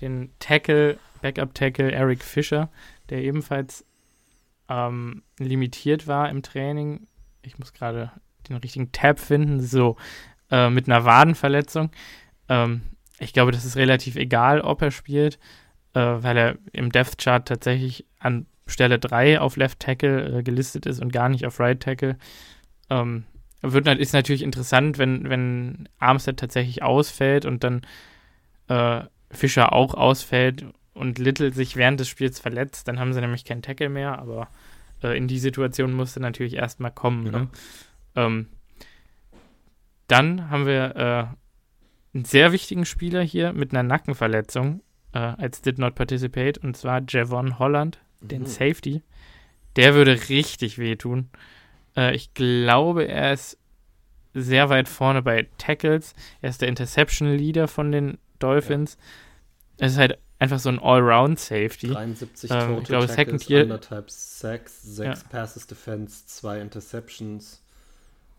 den Tackle, Backup Tackle Eric Fischer, der ebenfalls ähm, limitiert war im Training. Ich muss gerade den richtigen Tab finden, so äh, mit einer Wadenverletzung. Ähm, ich glaube, das ist relativ egal, ob er spielt, äh, weil er im Death Chart tatsächlich an Stelle 3 auf Left Tackle äh, gelistet ist und gar nicht auf Right Tackle. Ähm, wird, ist natürlich interessant, wenn, wenn Armstead tatsächlich ausfällt und dann äh, Fischer auch ausfällt und Little sich während des Spiels verletzt, dann haben sie nämlich keinen Tackle mehr, aber äh, in die Situation musste natürlich erstmal kommen. Ja. Ne? Ähm, dann haben wir äh, einen sehr wichtigen Spieler hier mit einer Nackenverletzung äh, als Did Not Participate und zwar Javon Holland, den mhm. Safety. Der würde richtig wehtun. Äh, ich glaube, er ist sehr weit vorne bei Tackles. Er ist der Interception Leader von den Dolphins. Ja. Es ist halt einfach so ein Allround-Safety. 73 ähm, tote ich glaube, Tackles, Second Year, anderthalb Sacks, 6 ja. Passes Defense, 2 Interceptions.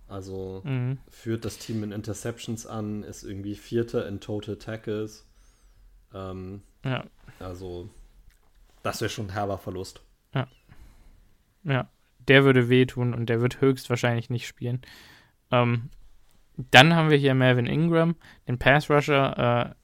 Also mhm. führt das Team in Interceptions an, ist irgendwie Vierter in Total Tackles. Ähm, ja. Also, das wäre schon ein herber Verlust. Ja. Ja, der würde wehtun und der wird höchstwahrscheinlich nicht spielen. Ähm, dann haben wir hier Melvin Ingram, den Pass Rusher,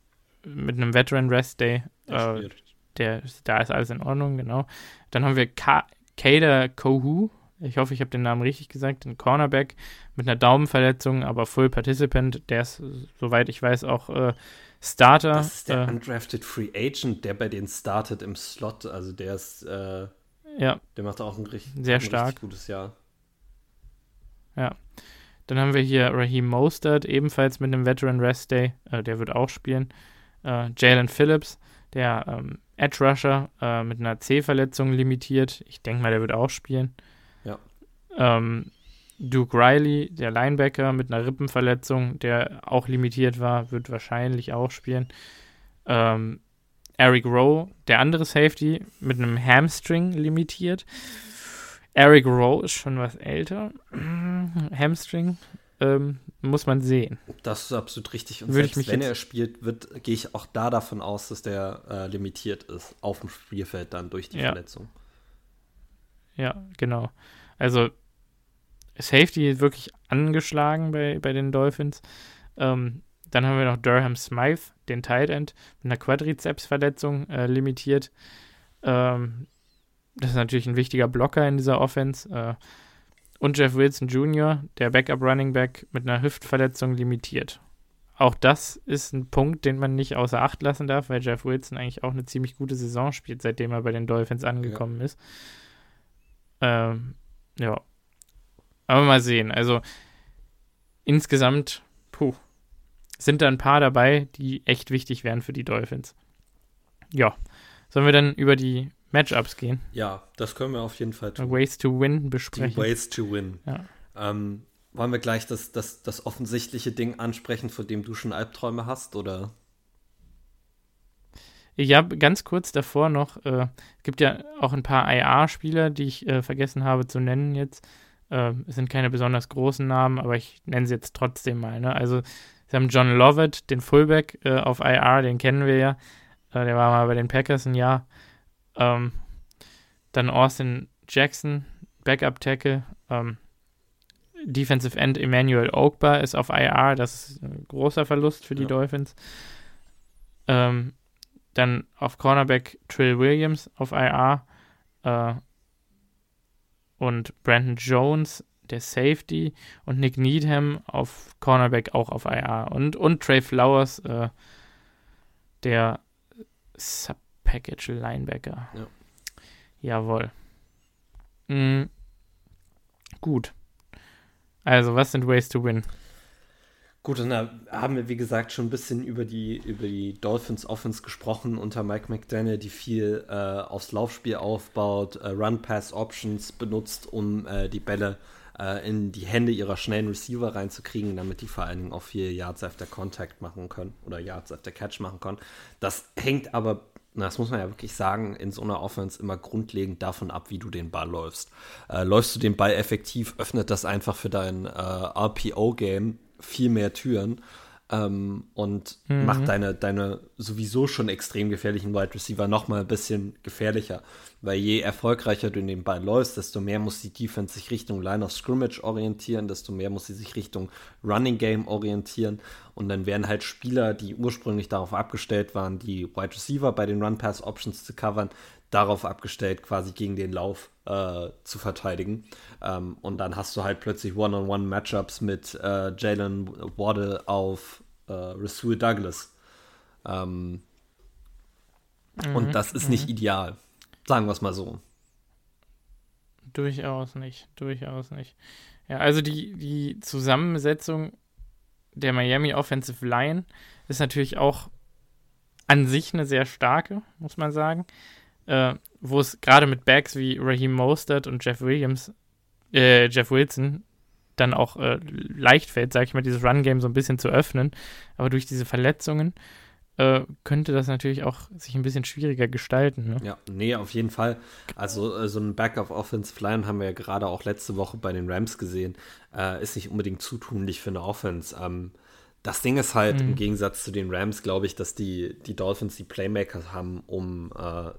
äh, mit einem Veteran Rest Day äh, der, da ist alles in Ordnung, genau. Dann haben wir Ka Kader Kohu. Ich hoffe, ich habe den Namen richtig gesagt. Ein Cornerback mit einer Daumenverletzung, aber Full Participant. Der ist, soweit ich weiß, auch äh, Starter. Das ist der äh, Undrafted Free Agent, der bei denen startet im Slot. Also der ist, äh, ja. der macht auch ein, richtig, Sehr stark. richtig gutes Jahr. Ja. Dann haben wir hier Raheem Mostert, ebenfalls mit einem Veteran Rest Day. Äh, der wird auch spielen. Äh, Jalen Phillips, der ähm, Edge Rusher äh, mit einer C-Verletzung limitiert. Ich denke mal, der wird auch spielen. Ja. Ähm, Duke Riley, der Linebacker mit einer Rippenverletzung, der auch limitiert war, wird wahrscheinlich auch spielen. Ähm, Eric Rowe, der andere Safety, mit einem Hamstring limitiert. Eric Rowe ist schon was älter. (clears throat) Hamstring ähm, muss man sehen. Das ist absolut richtig. Und Würde selbst wenn er spielt, gehe ich auch da davon aus, dass der äh, limitiert ist auf dem Spielfeld dann durch die ja. Verletzung. Ja, genau. Also Safety wirklich angeschlagen bei, bei den Dolphins. Ähm, dann haben wir noch Durham Smythe, den Tight End, mit einer Quadrizepsverletzung äh, limitiert. Ähm, das ist natürlich ein wichtiger Blocker in dieser Offense. Äh, und Jeff Wilson Jr., der Backup Running Back mit einer Hüftverletzung limitiert. Auch das ist ein Punkt, den man nicht außer Acht lassen darf, weil Jeff Wilson eigentlich auch eine ziemlich gute Saison spielt, seitdem er bei den Dolphins angekommen ja. ist. Ähm, ja. Aber mal sehen. Also insgesamt, puh, sind da ein paar dabei, die echt wichtig wären für die Dolphins. Ja. Sollen wir dann über die Matchups gehen? Ja, das können wir auf jeden Fall tun. Ways to Win besprechen. Die Ways to Win. Ja. Ähm, wollen wir gleich das, das, das offensichtliche Ding ansprechen, vor dem du schon Albträume hast, oder? Ich habe ganz kurz davor noch, äh, es gibt ja auch ein paar IA-Spieler, die ich äh, vergessen habe zu nennen jetzt. Äh, es sind keine besonders großen Namen, aber ich nenne sie jetzt trotzdem mal. Ne? Also, sie haben John Lovett, den Fullback äh, auf IR, den kennen wir ja. Äh, der war mal bei den Packers ein Jahr. Ähm, dann Austin Jackson, Backup-Tackle. Ähm, Defensive End Emmanuel Ogba ist auf IR. Das ist ein großer Verlust für die ja. Dolphins. Ähm, dann auf Cornerback Trill Williams auf IR. Äh, und Brandon Jones, der Safety. Und Nick Needham auf Cornerback auch auf IR. Und, und Trey Flowers, äh, der Sub-Package Linebacker. Ja. Jawohl. Mhm. Gut. Also, was sind Ways to Win? Gut, und da haben wir, wie gesagt, schon ein bisschen über die, über die Dolphins Offense gesprochen unter Mike McDaniel, die viel äh, aufs Laufspiel aufbaut, äh, Run-Pass-Options benutzt, um äh, die Bälle äh, in die Hände ihrer schnellen Receiver reinzukriegen, damit die vor allen Dingen auch viel Yards after Contact machen können oder Yards after Catch machen können. Das hängt aber das muss man ja wirklich sagen, in so einer Offense immer grundlegend davon ab, wie du den Ball läufst. Äh, läufst du den Ball effektiv, öffnet das einfach für dein äh, RPO-Game viel mehr Türen ähm, und mhm. macht deine, deine sowieso schon extrem gefährlichen Wide Receiver noch mal ein bisschen gefährlicher. Weil je erfolgreicher du in den Ball läufst, desto mehr muss die Defense sich Richtung Line of Scrimmage orientieren, desto mehr muss sie sich Richtung Running Game orientieren. Und dann werden halt Spieler, die ursprünglich darauf abgestellt waren, die Wide Receiver bei den Run-Pass-Options zu covern, darauf abgestellt, quasi gegen den Lauf äh, zu verteidigen. Ähm, und dann hast du halt plötzlich One-on-One-Matchups mit äh, Jalen Waddle auf äh, Rasul Douglas. Ähm, mhm, und das ist nicht mhm. ideal. Sagen wir es mal so. Durchaus nicht. Durchaus nicht. Ja, also die, die Zusammensetzung der Miami Offensive Line ist natürlich auch an sich eine sehr starke, muss man sagen äh, wo es gerade mit Backs wie Raheem Mostert und Jeff Williams, äh, Jeff Wilson dann auch äh, leicht fällt, sage ich mal, dieses Run-Game so ein bisschen zu öffnen. Aber durch diese Verletzungen äh, könnte das natürlich auch sich ein bisschen schwieriger gestalten. Ne? Ja, nee, auf jeden Fall. Also äh, so ein Backup Offense Flyern haben wir ja gerade auch letzte Woche bei den Rams gesehen. Äh, ist nicht unbedingt zutunlich für eine Offense. Ähm, das Ding ist halt, mhm. im Gegensatz zu den Rams, glaube ich, dass die, die Dolphins die Playmakers haben, um äh,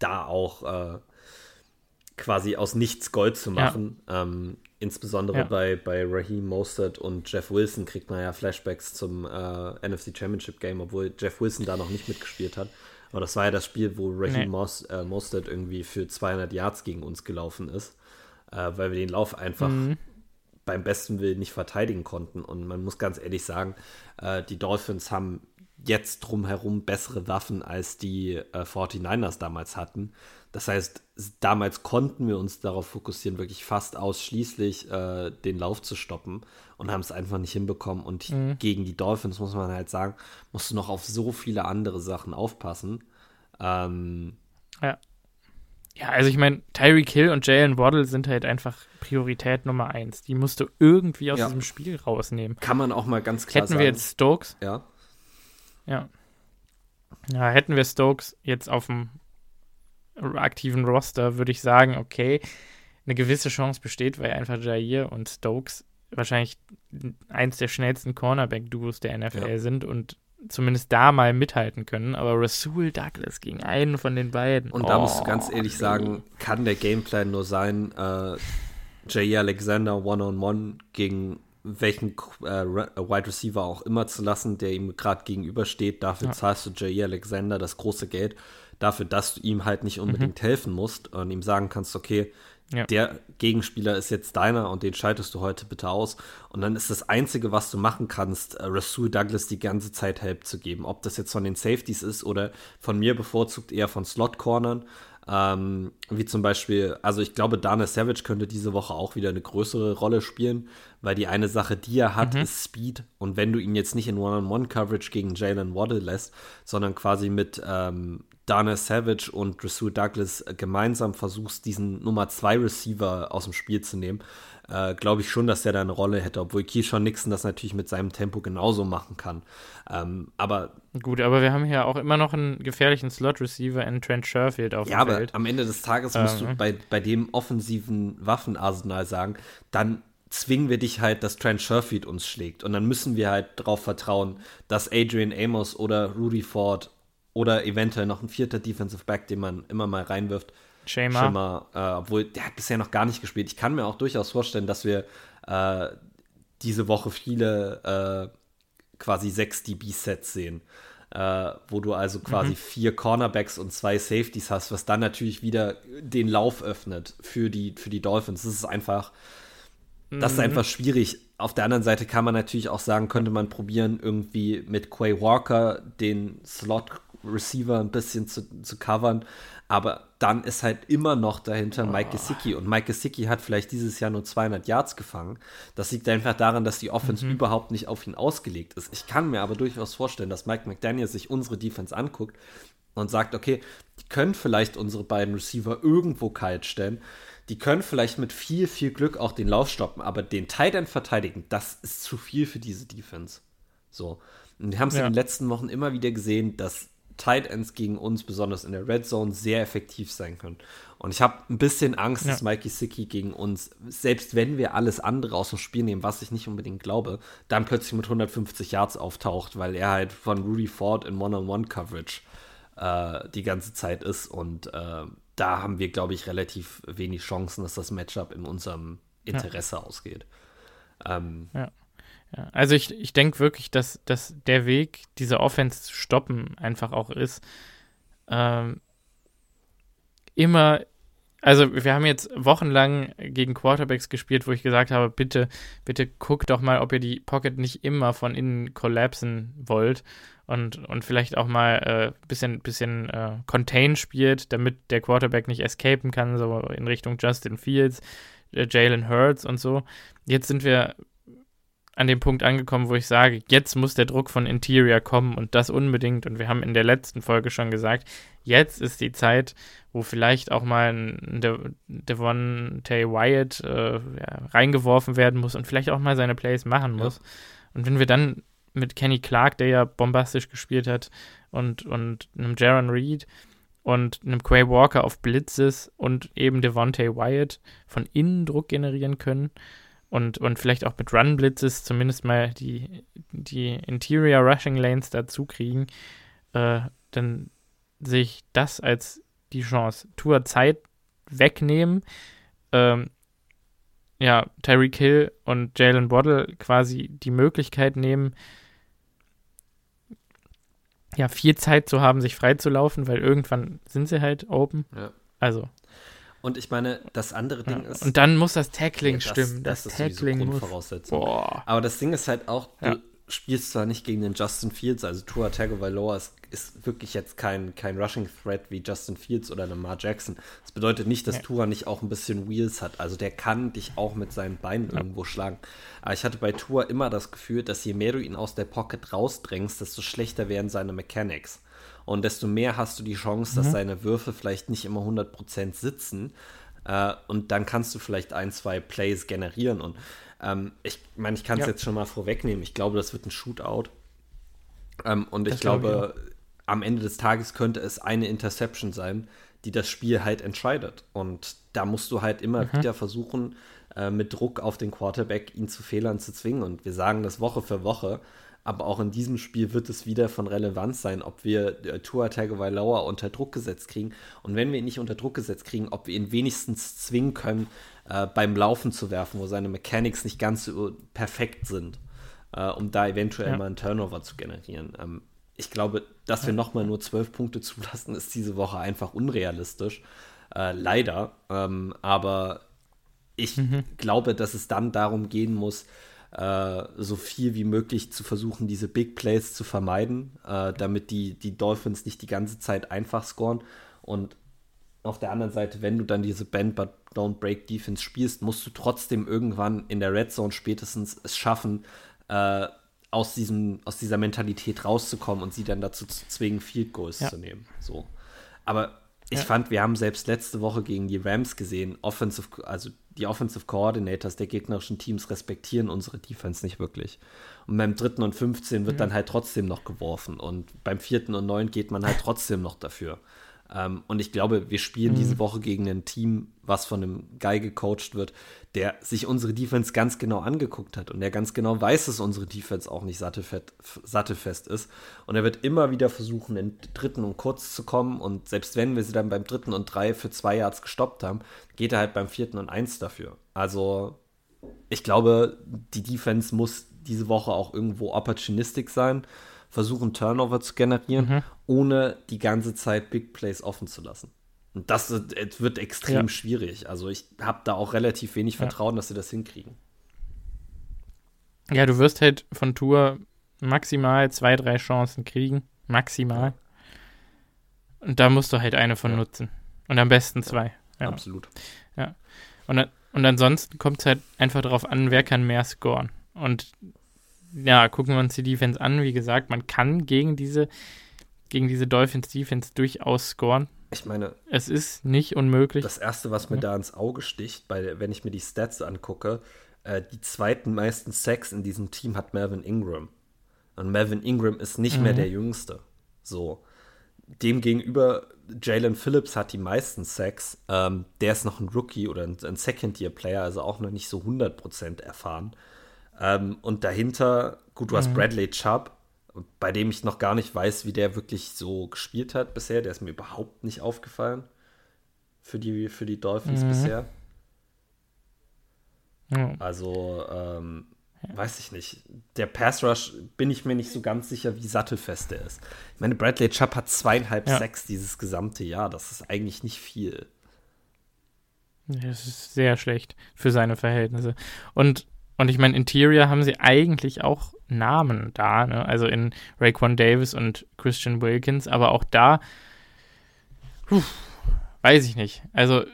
da auch äh, quasi aus nichts Gold zu machen. Ja. Ähm, insbesondere ja. bei, bei Raheem Mostert und Jeff Wilson kriegt man ja Flashbacks zum äh, NFC Championship Game, obwohl Jeff Wilson da noch nicht mitgespielt hat. Aber das war ja das Spiel, wo Raheem nee. Mos, äh, Mostert irgendwie für 200 Yards gegen uns gelaufen ist, äh, weil wir den Lauf einfach mhm. beim besten Willen nicht verteidigen konnten. Und man muss ganz ehrlich sagen, äh, die Dolphins haben jetzt drumherum bessere Waffen als die äh, 49ers damals hatten. Das heißt, damals konnten wir uns darauf fokussieren, wirklich fast ausschließlich äh, den Lauf zu stoppen und haben es einfach nicht hinbekommen. Und mhm. gegen die Dolphins, muss man halt sagen, musst du noch auf so viele andere Sachen aufpassen. Ähm, ja. Ja, also ich meine, Tyreek Hill und Jalen Waddle sind halt einfach Priorität Nummer eins. Die musst du irgendwie aus ja. diesem Spiel rausnehmen. Kann man auch mal ganz klar Hätten sagen. Hätten wir jetzt Stokes, ja. Ja. Ja, hätten wir Stokes jetzt auf dem aktiven Roster, würde ich sagen, okay, eine gewisse Chance besteht, weil einfach Jair und Stokes wahrscheinlich eins der schnellsten Cornerback-Duos der NFL ja. sind und zumindest da mal mithalten können. Aber Rasul Douglas gegen einen von den beiden. Und da oh, musst du ganz ehrlich sagen, kann der Gameplan nur sein, äh, Jair Alexander One-on-One -on -one gegen welchen äh, Wide Receiver auch immer zu lassen, der ihm gerade gegenübersteht. Dafür ja. zahlst du Jay Alexander das große Geld. Dafür, dass du ihm halt nicht unbedingt mhm. helfen musst und ihm sagen kannst, okay, ja. der Gegenspieler ist jetzt deiner und den schaltest du heute bitte aus. Und dann ist das Einzige, was du machen kannst, äh, Rasul Douglas die ganze Zeit Help zu geben. Ob das jetzt von den Safeties ist oder von mir bevorzugt eher von Slot-Cornern. Ähm, wie zum Beispiel, also ich glaube, Dana Savage könnte diese Woche auch wieder eine größere Rolle spielen, weil die eine Sache, die er hat, mhm. ist Speed. Und wenn du ihn jetzt nicht in One-on-One-Coverage gegen Jalen Waddle lässt, sondern quasi mit ähm, Dana Savage und Rasul Douglas gemeinsam versuchst, diesen Nummer 2 Receiver aus dem Spiel zu nehmen, äh, glaube ich schon, dass der da eine Rolle hätte, obwohl Keyshawn Nixon das natürlich mit seinem Tempo genauso machen kann. Ähm, aber Gut, aber wir haben hier auch immer noch einen gefährlichen Slot-Receiver in Trent Sherfield auf ja, dem Feld. Ja, aber am Ende des Tages musst ähm. du bei, bei dem offensiven Waffenarsenal sagen, dann zwingen wir dich halt, dass Trent Sherfield uns schlägt. Und dann müssen wir halt darauf vertrauen, dass Adrian Amos oder Rudy Ford oder eventuell noch ein vierter Defensive Back, den man immer mal reinwirft, Schema. Schema äh, obwohl der hat bisher noch gar nicht gespielt. Ich kann mir auch durchaus vorstellen, dass wir äh, diese Woche viele äh, quasi sechs DB-Sets sehen. Äh, wo du also quasi mhm. vier Cornerbacks und zwei Safeties hast, was dann natürlich wieder den Lauf öffnet für die, für die Dolphins. Das ist einfach, mhm. das ist einfach schwierig. Auf der anderen Seite kann man natürlich auch sagen, könnte man probieren, irgendwie mit Quay Walker den Slot Receiver ein bisschen zu, zu covern. Aber dann ist halt immer noch dahinter Mike Gesicki. Und Mike Gesicki hat vielleicht dieses Jahr nur 200 Yards gefangen. Das liegt einfach daran, dass die Offense mhm. überhaupt nicht auf ihn ausgelegt ist. Ich kann mir aber durchaus vorstellen, dass Mike McDaniel sich unsere Defense anguckt und sagt, okay, die können vielleicht unsere beiden Receiver irgendwo kalt stellen. Die können vielleicht mit viel, viel Glück auch den Lauf stoppen, aber den Tight End verteidigen, das ist zu viel für diese Defense. So. Und wir haben es ja. in den letzten Wochen immer wieder gesehen, dass Tight Ends gegen uns, besonders in der Red Zone, sehr effektiv sein können. Und ich habe ein bisschen Angst, ja. dass Mikey Sicky gegen uns, selbst wenn wir alles andere aus dem Spiel nehmen, was ich nicht unbedingt glaube, dann plötzlich mit 150 Yards auftaucht, weil er halt von Rudy Ford in One-on-One-Coverage äh, die ganze Zeit ist. Und äh, da haben wir, glaube ich, relativ wenig Chancen, dass das Matchup in unserem Interesse ja. ausgeht. Ähm, ja. Ja, also ich, ich denke wirklich, dass, dass der Weg, diese Offense zu stoppen, einfach auch ist, ähm, immer, also wir haben jetzt wochenlang gegen Quarterbacks gespielt, wo ich gesagt habe, bitte, bitte guckt doch mal, ob ihr die Pocket nicht immer von innen kollapsen wollt und, und vielleicht auch mal äh, bisschen, bisschen äh, Contain spielt, damit der Quarterback nicht escapen kann, so in Richtung Justin Fields, äh, Jalen Hurts und so. Jetzt sind wir an dem Punkt angekommen, wo ich sage, jetzt muss der Druck von Interior kommen und das unbedingt. Und wir haben in der letzten Folge schon gesagt, jetzt ist die Zeit, wo vielleicht auch mal ein De Tay Wyatt äh, ja, reingeworfen werden muss und vielleicht auch mal seine Plays machen muss. Ja. Und wenn wir dann mit Kenny Clark, der ja bombastisch gespielt hat, und, und einem Jaron Reed und einem Quay Walker auf Blitzes und eben Devontae Wyatt von innen Druck generieren können, und, und vielleicht auch mit Run-Blitzes zumindest mal die, die Interior Rushing Lanes dazu kriegen, äh, dann sehe ich das als die Chance. Tour Zeit wegnehmen, ähm, ja, Tyreek Hill und Jalen Waddle quasi die Möglichkeit nehmen, ja, viel Zeit zu haben, sich freizulaufen, weil irgendwann sind sie halt open. Ja. Also, und ich meine, das andere Ding ja. ist. Und dann muss das Tackling das, stimmen. Das, das, das Tackling ist Grundvoraussetzung. Boah. Aber das Ding ist halt auch, ja. du spielst zwar nicht gegen den Justin Fields, also Tua Tagovailoa ist, ist wirklich jetzt kein, kein Rushing Threat wie Justin Fields oder Lamar Jackson. Das bedeutet nicht, dass ja. Tua nicht auch ein bisschen Wheels hat. Also der kann dich auch mit seinen Beinen irgendwo schlagen. Aber ich hatte bei Tua immer das Gefühl, dass je mehr du ihn aus der Pocket rausdrängst, desto schlechter werden seine Mechanics und desto mehr hast du die Chance, dass mhm. deine Würfe vielleicht nicht immer 100% sitzen. Äh, und dann kannst du vielleicht ein, zwei Plays generieren. Und ähm, ich meine, ich kann es ja. jetzt schon mal vorwegnehmen. Ich glaube, das wird ein Shootout. Ähm, und das ich glaube, ich am Ende des Tages könnte es eine Interception sein, die das Spiel halt entscheidet. Und da musst du halt immer mhm. wieder versuchen, äh, mit Druck auf den Quarterback ihn zu Fehlern zu zwingen. Und wir sagen das Woche für Woche. Aber auch in diesem Spiel wird es wieder von Relevanz sein, ob wir äh, Tua Tagovailoa unter Druck gesetzt kriegen. Und wenn wir ihn nicht unter Druck gesetzt kriegen, ob wir ihn wenigstens zwingen können, äh, beim Laufen zu werfen, wo seine Mechanics nicht ganz so perfekt sind, äh, um da eventuell ja. mal einen Turnover zu generieren. Ähm, ich glaube, dass wir nochmal nur zwölf Punkte (laughs) zulassen, ist diese Woche einfach unrealistisch. Äh, leider. Ähm, aber ich mhm. glaube, dass es dann darum gehen muss, äh, so viel wie möglich zu versuchen, diese Big Plays zu vermeiden, äh, damit die, die Dolphins nicht die ganze Zeit einfach scoren. Und auf der anderen Seite, wenn du dann diese Bend but Don't Break Defense spielst, musst du trotzdem irgendwann in der Red Zone spätestens es schaffen, äh, aus, diesem, aus dieser Mentalität rauszukommen und sie dann dazu zu zwingen, Field Goals ja. zu nehmen. So. Aber ich ja. fand, wir haben selbst letzte Woche gegen die Rams gesehen, Offensive, also die Offensive Coordinators der gegnerischen Teams respektieren unsere Defense nicht wirklich. Und beim dritten und 15 wird mhm. dann halt trotzdem noch geworfen. Und beim vierten und neun geht man halt trotzdem noch dafür. Ähm, und ich glaube, wir spielen mhm. diese Woche gegen ein Team, was von einem Guy gecoacht wird, der sich unsere Defense ganz genau angeguckt hat und der ganz genau weiß, dass unsere Defense auch nicht sattelfest, sattelfest ist. Und er wird immer wieder versuchen, in dritten und kurz zu kommen. Und selbst wenn wir sie dann beim dritten und drei für zwei Yards gestoppt haben, geht er halt beim vierten und eins dafür. Also ich glaube, die Defense muss diese Woche auch irgendwo opportunistic sein versuchen, Turnover zu generieren, mhm. ohne die ganze Zeit Big Plays offen zu lassen. Und das wird extrem ja. schwierig. Also ich habe da auch relativ wenig Vertrauen, ja. dass sie das hinkriegen. Ja, du wirst halt von Tour maximal zwei, drei Chancen kriegen. Maximal. Und da musst du halt eine von ja. nutzen. Und am besten zwei. Ja. Absolut. Ja. Und, und ansonsten kommt es halt einfach darauf an, wer kann mehr scoren. Und ja, gucken wir uns die Defense an. Wie gesagt, man kann gegen diese, gegen diese Dolphins Defense durchaus scoren. Ich meine, es ist nicht unmöglich. Das erste, was mir ja. da ins Auge sticht, bei, wenn ich mir die Stats angucke, äh, die zweiten meisten Sacks in diesem Team hat Melvin Ingram. Und Melvin Ingram ist nicht mhm. mehr der Jüngste. So. Demgegenüber, Jalen Phillips hat die meisten Sacks. Ähm, der ist noch ein Rookie oder ein, ein Second-Year-Player, also auch noch nicht so 100% erfahren. Ähm, und dahinter, gut, du hast mhm. Bradley Chubb, bei dem ich noch gar nicht weiß, wie der wirklich so gespielt hat bisher. Der ist mir überhaupt nicht aufgefallen für die, für die Dolphins mhm. bisher. Mhm. Also, ähm, ja. weiß ich nicht. Der Pass Rush bin ich mir nicht so ganz sicher, wie sattelfest der ist. Ich meine, Bradley Chubb hat zweieinhalb ja. Sacks dieses gesamte Jahr. Das ist eigentlich nicht viel. Das ist sehr schlecht für seine Verhältnisse. Und und ich meine, Interior haben sie eigentlich auch Namen da, ne? also in Raekwon Davis und Christian Wilkins, aber auch da, puh, weiß ich nicht. Also,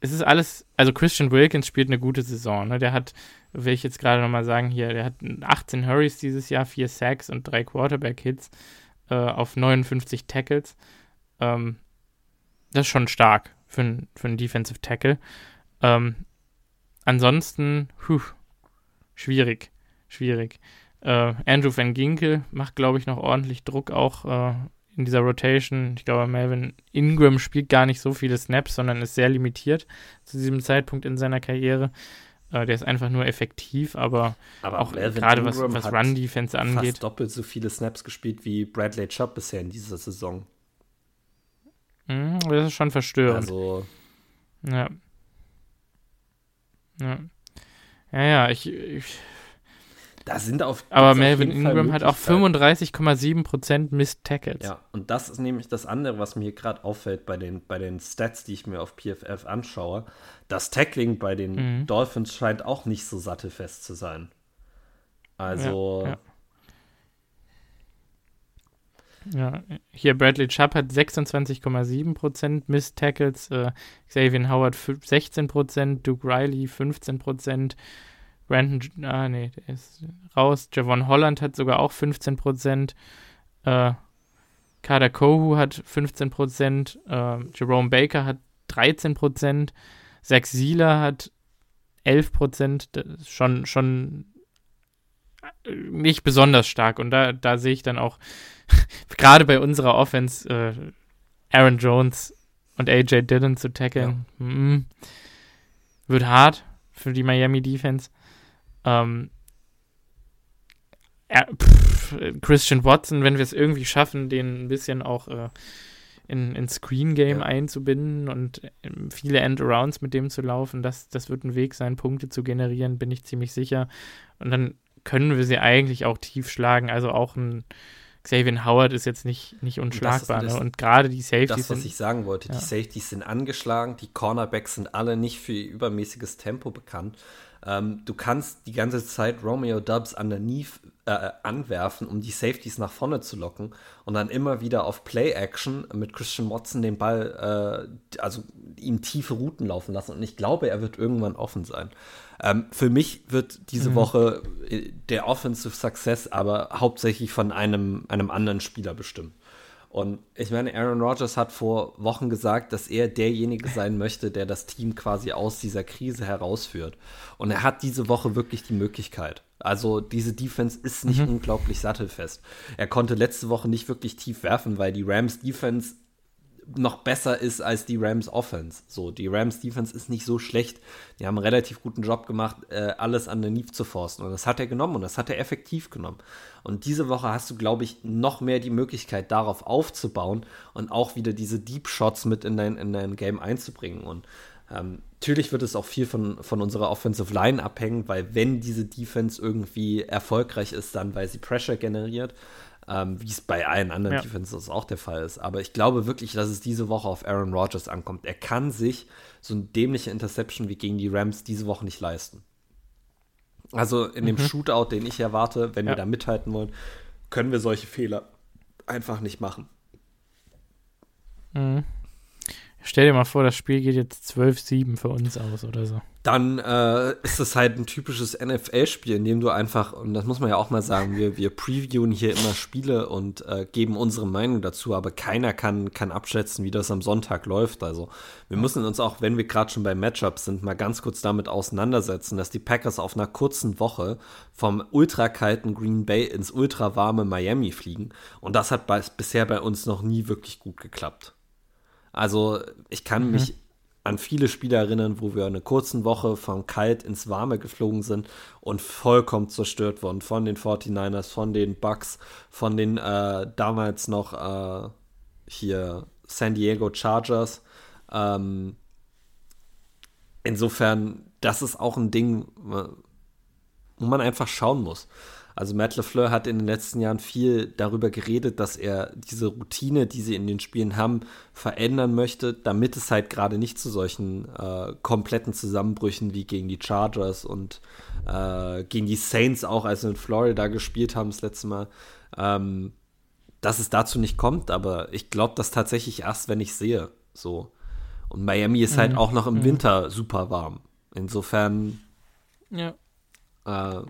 es ist alles, also Christian Wilkins spielt eine gute Saison. Ne? Der hat, will ich jetzt gerade nochmal sagen, hier, der hat 18 Hurries dieses Jahr, 4 Sacks und 3 Quarterback-Hits äh, auf 59 Tackles. Ähm, das ist schon stark für, für einen Defensive Tackle. Ähm, ansonsten, puh, schwierig, schwierig. Äh, Andrew Van Ginkel macht, glaube ich, noch ordentlich Druck auch äh, in dieser Rotation. Ich glaube, Melvin Ingram spielt gar nicht so viele Snaps, sondern ist sehr limitiert zu diesem Zeitpunkt in seiner Karriere. Äh, der ist einfach nur effektiv, aber, aber auch gerade was, was Run-Defense angeht. Fast doppelt so viele Snaps gespielt wie Bradley Chubb bisher in dieser Saison. Mm, das ist schon verstörend. Also. Ja. Ja. Ja, ja, ich. ich da sind auf. Aber Melvin Ingram hat auch 35,7% Missed Tackles. Ja, und das ist nämlich das andere, was mir gerade auffällt bei den, bei den Stats, die ich mir auf PFF anschaue. Das Tackling bei den mhm. Dolphins scheint auch nicht so sattelfest zu sein. Also. Ja, ja. Ja, hier Bradley Chubb hat 26,7% Missed Tackles, äh, Xavier Howard 16%, Duke Riley 15%, Brandon, ah nee, der ist raus, Javon Holland hat sogar auch 15%, äh, Kader Kohu hat 15%, äh, Jerome Baker hat 13%, Zach Sieler hat 11%, das ist schon, schon nicht besonders stark. Und da, da sehe ich dann auch (laughs) gerade bei unserer Offense äh, Aaron Jones und AJ Dillon zu tackeln, ja. mm, wird hart für die Miami Defense. Ähm, äh, pff, Christian Watson, wenn wir es irgendwie schaffen, den ein bisschen auch äh, in, in Screen Game ja. einzubinden und ähm, viele End-Arounds mit dem zu laufen, das, das wird ein Weg sein, Punkte zu generieren, bin ich ziemlich sicher. Und dann können wir sie eigentlich auch tief schlagen. Also auch ein Xavier Howard ist jetzt nicht, nicht unschlagbar. Und, das, ne? und gerade die Safeties. Das, was sind, ich sagen wollte, ja. die Safeties sind angeschlagen, die Cornerbacks sind alle nicht für übermäßiges Tempo bekannt. Ähm, du kannst die ganze Zeit Romeo Dubs underneath äh, anwerfen, um die Safeties nach vorne zu locken und dann immer wieder auf Play-Action mit Christian Watson den Ball, äh, also ihm tiefe Routen laufen lassen. Und ich glaube, er wird irgendwann offen sein. Ähm, für mich wird diese mhm. Woche äh, der Offensive Success aber hauptsächlich von einem, einem anderen Spieler bestimmt. Und ich meine, Aaron Rodgers hat vor Wochen gesagt, dass er derjenige sein (laughs) möchte, der das Team quasi aus dieser Krise herausführt. Und er hat diese Woche wirklich die Möglichkeit. Also diese Defense ist nicht mhm. unglaublich sattelfest. Er konnte letzte Woche nicht wirklich tief werfen, weil die Rams Defense noch besser ist als die Rams Offense. So, die Rams Defense ist nicht so schlecht. Die haben einen relativ guten Job gemacht, äh, alles underneath zu forsten. Und das hat er genommen und das hat er effektiv genommen. Und diese Woche hast du, glaube ich, noch mehr die Möglichkeit, darauf aufzubauen und auch wieder diese Deep Shots mit in dein, in dein Game einzubringen. Und ähm, natürlich wird es auch viel von, von unserer Offensive Line abhängen, weil wenn diese Defense irgendwie erfolgreich ist, dann weil sie Pressure generiert ähm, wie es bei allen anderen ja. Defenses auch der Fall ist. Aber ich glaube wirklich, dass es diese Woche auf Aaron Rodgers ankommt. Er kann sich so eine dämliche Interception wie gegen die Rams diese Woche nicht leisten. Also in dem mhm. Shootout, den ich erwarte, wenn ja. wir da mithalten wollen, können wir solche Fehler einfach nicht machen. Mhm. Stell dir mal vor, das Spiel geht jetzt 12-7 für uns aus oder so. Dann äh, ist es halt ein typisches NFL-Spiel, in dem du einfach, und das muss man ja auch mal sagen, wir, wir previewen hier immer Spiele und äh, geben unsere Meinung dazu, aber keiner kann, kann abschätzen, wie das am Sonntag läuft. Also wir müssen uns auch, wenn wir gerade schon bei Matchups sind, mal ganz kurz damit auseinandersetzen, dass die Packers auf einer kurzen Woche vom ultrakalten Green Bay ins ultrawarme Miami fliegen. Und das hat bei, bisher bei uns noch nie wirklich gut geklappt. Also ich kann mhm. mich an viele Spiele erinnern, wo wir eine kurzen Woche von kalt ins warme geflogen sind und vollkommen zerstört wurden von den 49ers, von den Bucks, von den äh, damals noch äh, hier San Diego Chargers. Ähm, insofern, das ist auch ein Ding, wo man einfach schauen muss. Also Matt LeFleur hat in den letzten Jahren viel darüber geredet, dass er diese Routine, die sie in den Spielen haben, verändern möchte, damit es halt gerade nicht zu solchen äh, kompletten Zusammenbrüchen wie gegen die Chargers und äh, gegen die Saints auch, als wir in Florida gespielt haben das letzte Mal, ähm, dass es dazu nicht kommt. Aber ich glaube das tatsächlich erst, wenn ich sehe. So. Und Miami ist halt mhm. auch noch im mhm. Winter super warm. Insofern. Ja. Äh,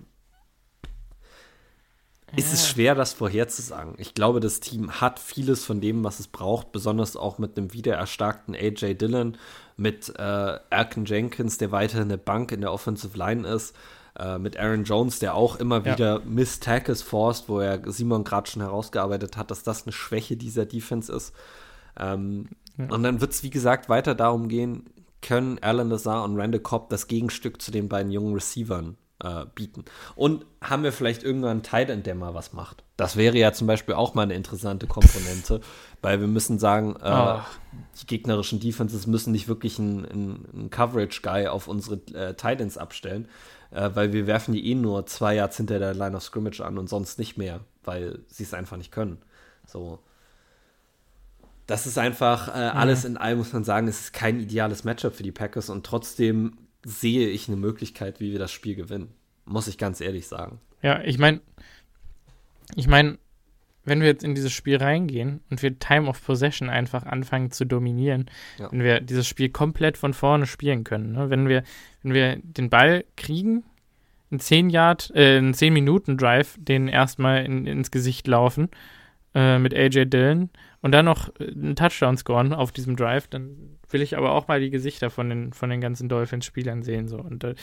ist es schwer, das vorherzusagen. Ich glaube, das Team hat vieles von dem, was es braucht, besonders auch mit einem wiedererstarkten AJ Dillon, mit äh, Erken Jenkins, der weiterhin eine Bank in der Offensive Line ist, äh, mit Aaron Jones, der auch immer wieder ja. Miss Tackles forst, wo er Simon gerade schon herausgearbeitet hat, dass das eine Schwäche dieser Defense ist. Ähm, ja. Und dann wird es, wie gesagt, weiter darum gehen, können Alan Lazar und Randall Cobb das Gegenstück zu den beiden jungen Receivern äh, bieten. Und haben wir vielleicht irgendwann einen Tight der mal was macht? Das wäre ja zum Beispiel auch mal eine interessante Komponente, weil wir müssen sagen, äh, oh. die gegnerischen Defenses müssen nicht wirklich einen, einen Coverage-Guy auf unsere äh, Titans abstellen, äh, weil wir werfen die eh nur zwei Yards hinter der Line of Scrimmage an und sonst nicht mehr, weil sie es einfach nicht können. So. Das ist einfach äh, alles in allem, muss man sagen, es ist kein ideales Matchup für die Packers und trotzdem sehe ich eine Möglichkeit, wie wir das Spiel gewinnen. Muss ich ganz ehrlich sagen. Ja, ich meine, ich meine, wenn wir jetzt in dieses Spiel reingehen und wir Time of Possession einfach anfangen zu dominieren, ja. wenn wir dieses Spiel komplett von vorne spielen können, ne? wenn wir, wenn wir den Ball kriegen, einen 10 Yard, äh, einen 10 Minuten Drive, den erstmal in, ins Gesicht laufen äh, mit AJ Dillon und dann noch äh, einen Touchdown scoren auf diesem Drive, dann will ich aber auch mal die Gesichter von den, von den ganzen Dolphins-Spielern sehen. So. Und äh,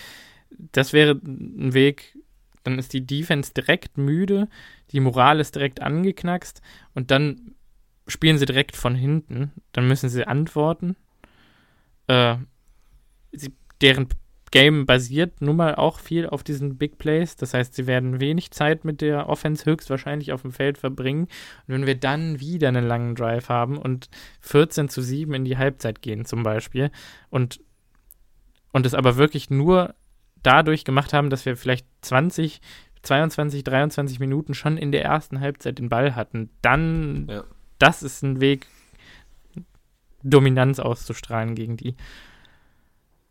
das wäre ein Weg, dann ist die Defense direkt müde, die Moral ist direkt angeknackst und dann spielen sie direkt von hinten. Dann müssen sie antworten. Äh, sie, deren Game basiert nun mal auch viel auf diesen Big Plays. Das heißt, sie werden wenig Zeit mit der Offense höchstwahrscheinlich auf dem Feld verbringen. Und wenn wir dann wieder einen langen Drive haben und 14 zu 7 in die Halbzeit gehen zum Beispiel und, und es aber wirklich nur dadurch gemacht haben, dass wir vielleicht 20, 22, 23 Minuten schon in der ersten Halbzeit den Ball hatten, dann, ja. das ist ein Weg, Dominanz auszustrahlen gegen die.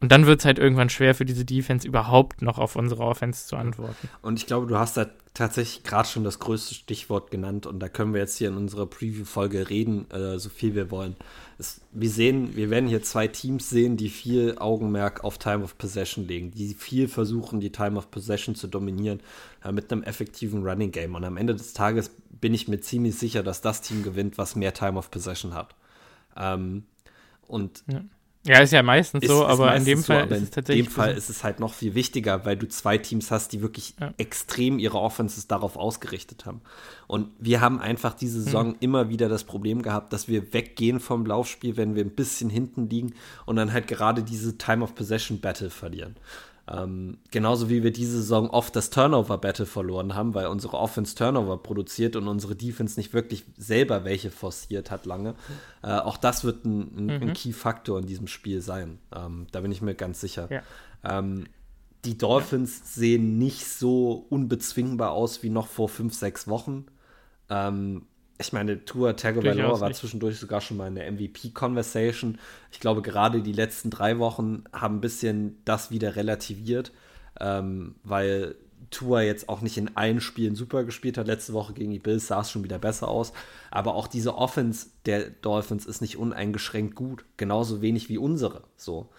Und dann wird es halt irgendwann schwer für diese Defense überhaupt noch auf unsere Offense zu antworten. Und ich glaube, du hast da tatsächlich gerade schon das größte Stichwort genannt und da können wir jetzt hier in unserer Preview-Folge reden, äh, so viel wir wollen. Es, wir sehen, wir werden hier zwei Teams sehen, die viel Augenmerk auf Time of Possession legen, die viel versuchen, die Time of Possession zu dominieren äh, mit einem effektiven Running Game. Und am Ende des Tages bin ich mir ziemlich sicher, dass das Team gewinnt, was mehr Time of Possession hat. Ähm, und ja. Ja, ist ja meistens ist, so, aber meistens in dem Fall so, ist es tatsächlich. In dem Fall ist es halt noch viel wichtiger, weil du zwei Teams hast, die wirklich ja. extrem ihre Offenses darauf ausgerichtet haben. Und wir haben einfach diese hm. Saison mhm. immer wieder das Problem gehabt, dass wir weggehen vom Laufspiel, wenn wir ein bisschen hinten liegen und dann halt gerade diese Time of Possession Battle verlieren. Ähm, genauso wie wir diese Saison oft das Turnover-Battle verloren haben, weil unsere Offense Turnover produziert und unsere Defense nicht wirklich selber welche forciert hat lange. Äh, auch das wird ein, ein, mhm. ein Key-Faktor in diesem Spiel sein. Ähm, da bin ich mir ganz sicher. Ja. Ähm, die Dolphins sehen nicht so unbezwingbar aus wie noch vor fünf, sechs Wochen. Ähm, ich meine, Tour Tagovailoa war zwischendurch sogar schon mal in der MVP-Conversation. Ich glaube, gerade die letzten drei Wochen haben ein bisschen das wieder relativiert, ähm, weil Tour jetzt auch nicht in allen Spielen super gespielt hat. Letzte Woche gegen die Bills sah es schon wieder besser aus. Aber auch diese Offense der Dolphins ist nicht uneingeschränkt gut. Genauso wenig wie unsere. So.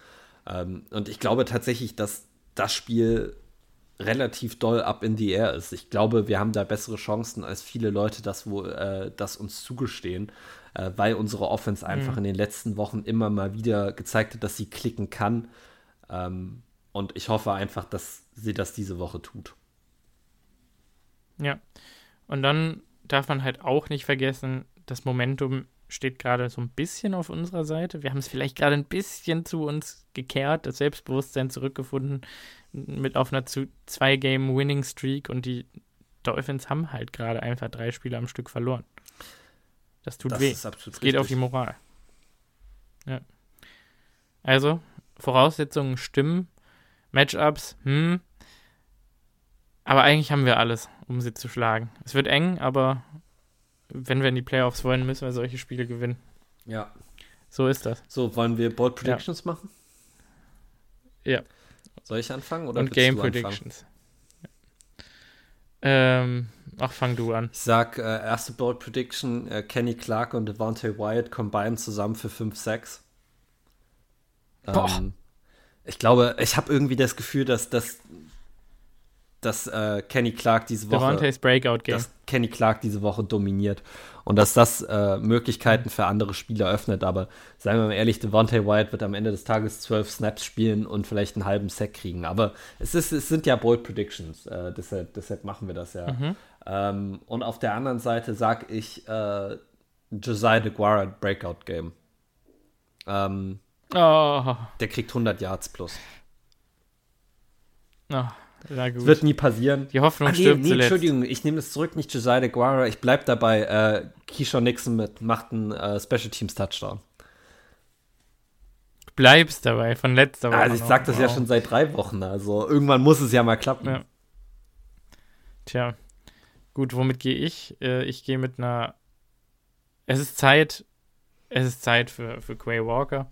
Ähm, und ich glaube tatsächlich, dass das Spiel relativ doll up in the air ist. Ich glaube, wir haben da bessere Chancen, als viele Leute das, wo, äh, das uns zugestehen, äh, weil unsere Offense einfach mhm. in den letzten Wochen immer mal wieder gezeigt hat, dass sie klicken kann. Ähm, und ich hoffe einfach, dass sie das diese Woche tut. Ja. Und dann darf man halt auch nicht vergessen, das Momentum steht gerade so ein bisschen auf unserer Seite. Wir haben es vielleicht gerade ein bisschen zu uns gekehrt, das Selbstbewusstsein zurückgefunden mit auf einer Zwei-Game-Winning-Streak und die Dolphins haben halt gerade einfach drei Spiele am Stück verloren. Das tut das weh. Es geht richtig. auf die Moral. Ja. Also, Voraussetzungen stimmen, Matchups, hm. Aber eigentlich haben wir alles, um sie zu schlagen. Es wird eng, aber wenn wir in die Playoffs wollen, müssen wir solche Spiele gewinnen. Ja. So ist das. So, wollen wir Bold Predictions ja. machen? Ja. Soll ich anfangen oder Und Game Predictions. Ähm, ach, fang du an. Ich sag, äh, erste Bold Prediction, äh, Kenny Clark und Devontae Wyatt combined zusammen für 5-6. Ähm, ich glaube, ich habe irgendwie das Gefühl, dass das dass äh, Kenny Clark diese Woche Devontae's Breakout Game. dass Kenny Clark diese Woche dominiert und dass das äh, Möglichkeiten für andere Spieler öffnet. Aber seien wir mal ehrlich, Devontae Wyatt wird am Ende des Tages zwölf Snaps spielen und vielleicht einen halben Sack kriegen. Aber es, ist, es sind ja Bold Predictions, äh, deshalb, deshalb, machen wir das ja. Mhm. Ähm, und auf der anderen Seite sage ich äh, Josiah DeGuara Breakout Game. Ähm, oh. Der kriegt 100 Yards plus. Oh. Ja, Wird nie passieren. Die Hoffnung ah, nee, stirbt nee, zuletzt. Entschuldigung, ich nehme es zurück, nicht Josiah Guara. Ich bleibe dabei. Äh, Keyshawn Nixon mit, macht einen äh, Special Teams Touchdown. Du bleibst dabei, von letzter Woche. Also ich sag das wow. ja schon seit drei Wochen. Also irgendwann muss es ja mal klappen. Ja. Tja, gut, womit gehe ich? Äh, ich gehe mit einer. Es ist Zeit. Es ist Zeit für, für Quay Walker.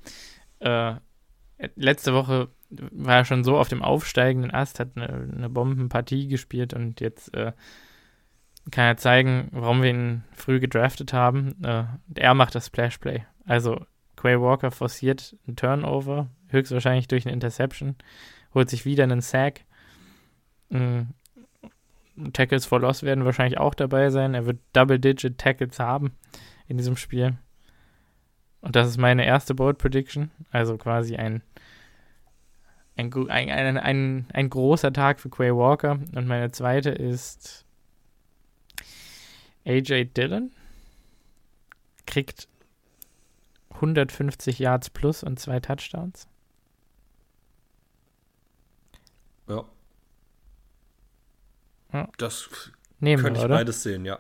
Äh, letzte Woche war schon so auf dem aufsteigenden Ast, hat eine, eine Bombenpartie gespielt und jetzt äh, kann er zeigen, warum wir ihn früh gedraftet haben. Äh, er macht das Splashplay. Also Quay Walker forciert einen Turnover, höchstwahrscheinlich durch eine Interception, holt sich wieder einen Sack. Ähm, Tackles for Loss werden wahrscheinlich auch dabei sein. Er wird Double-Digit Tackles haben in diesem Spiel. Und das ist meine erste Bold Prediction. Also quasi ein ein, ein, ein, ein, großer Tag für Quay Walker. Und meine zweite ist AJ Dillon. Kriegt 150 Yards plus und zwei Touchdowns. Ja. Ja. Das Nehmen könnte wir, ich oder? beides sehen, ja.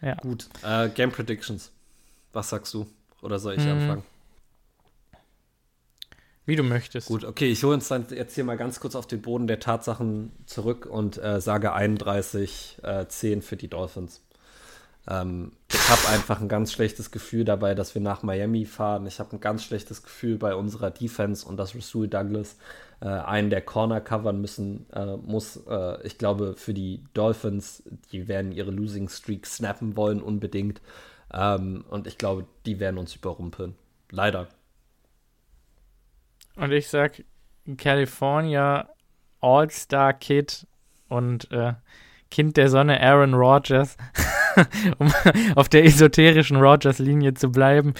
Ja. Gut. Äh, Game Predictions. Was sagst du? Oder soll ich Mhm. anfangen? Wie du möchtest. Gut, okay, ich hole uns dann jetzt hier mal ganz kurz auf den Boden der Tatsachen zurück und äh, sage 31, äh, 10 für die Dolphins. Ähm, ich habe einfach ein ganz schlechtes Gefühl dabei, dass wir nach Miami fahren. Ich habe ein ganz schlechtes Gefühl bei unserer Defense und dass Rasul Douglas äh, einen der Corner covern müssen äh, muss. Äh, ich glaube, für die Dolphins, die werden ihre Losing Streak snappen wollen unbedingt. Ähm, und ich glaube, die werden uns überrumpeln. Leider. Und ich sag California All-Star Kid und äh, Kind der Sonne Aaron Rodgers, (laughs) um auf der esoterischen Rodgers-Linie zu bleiben,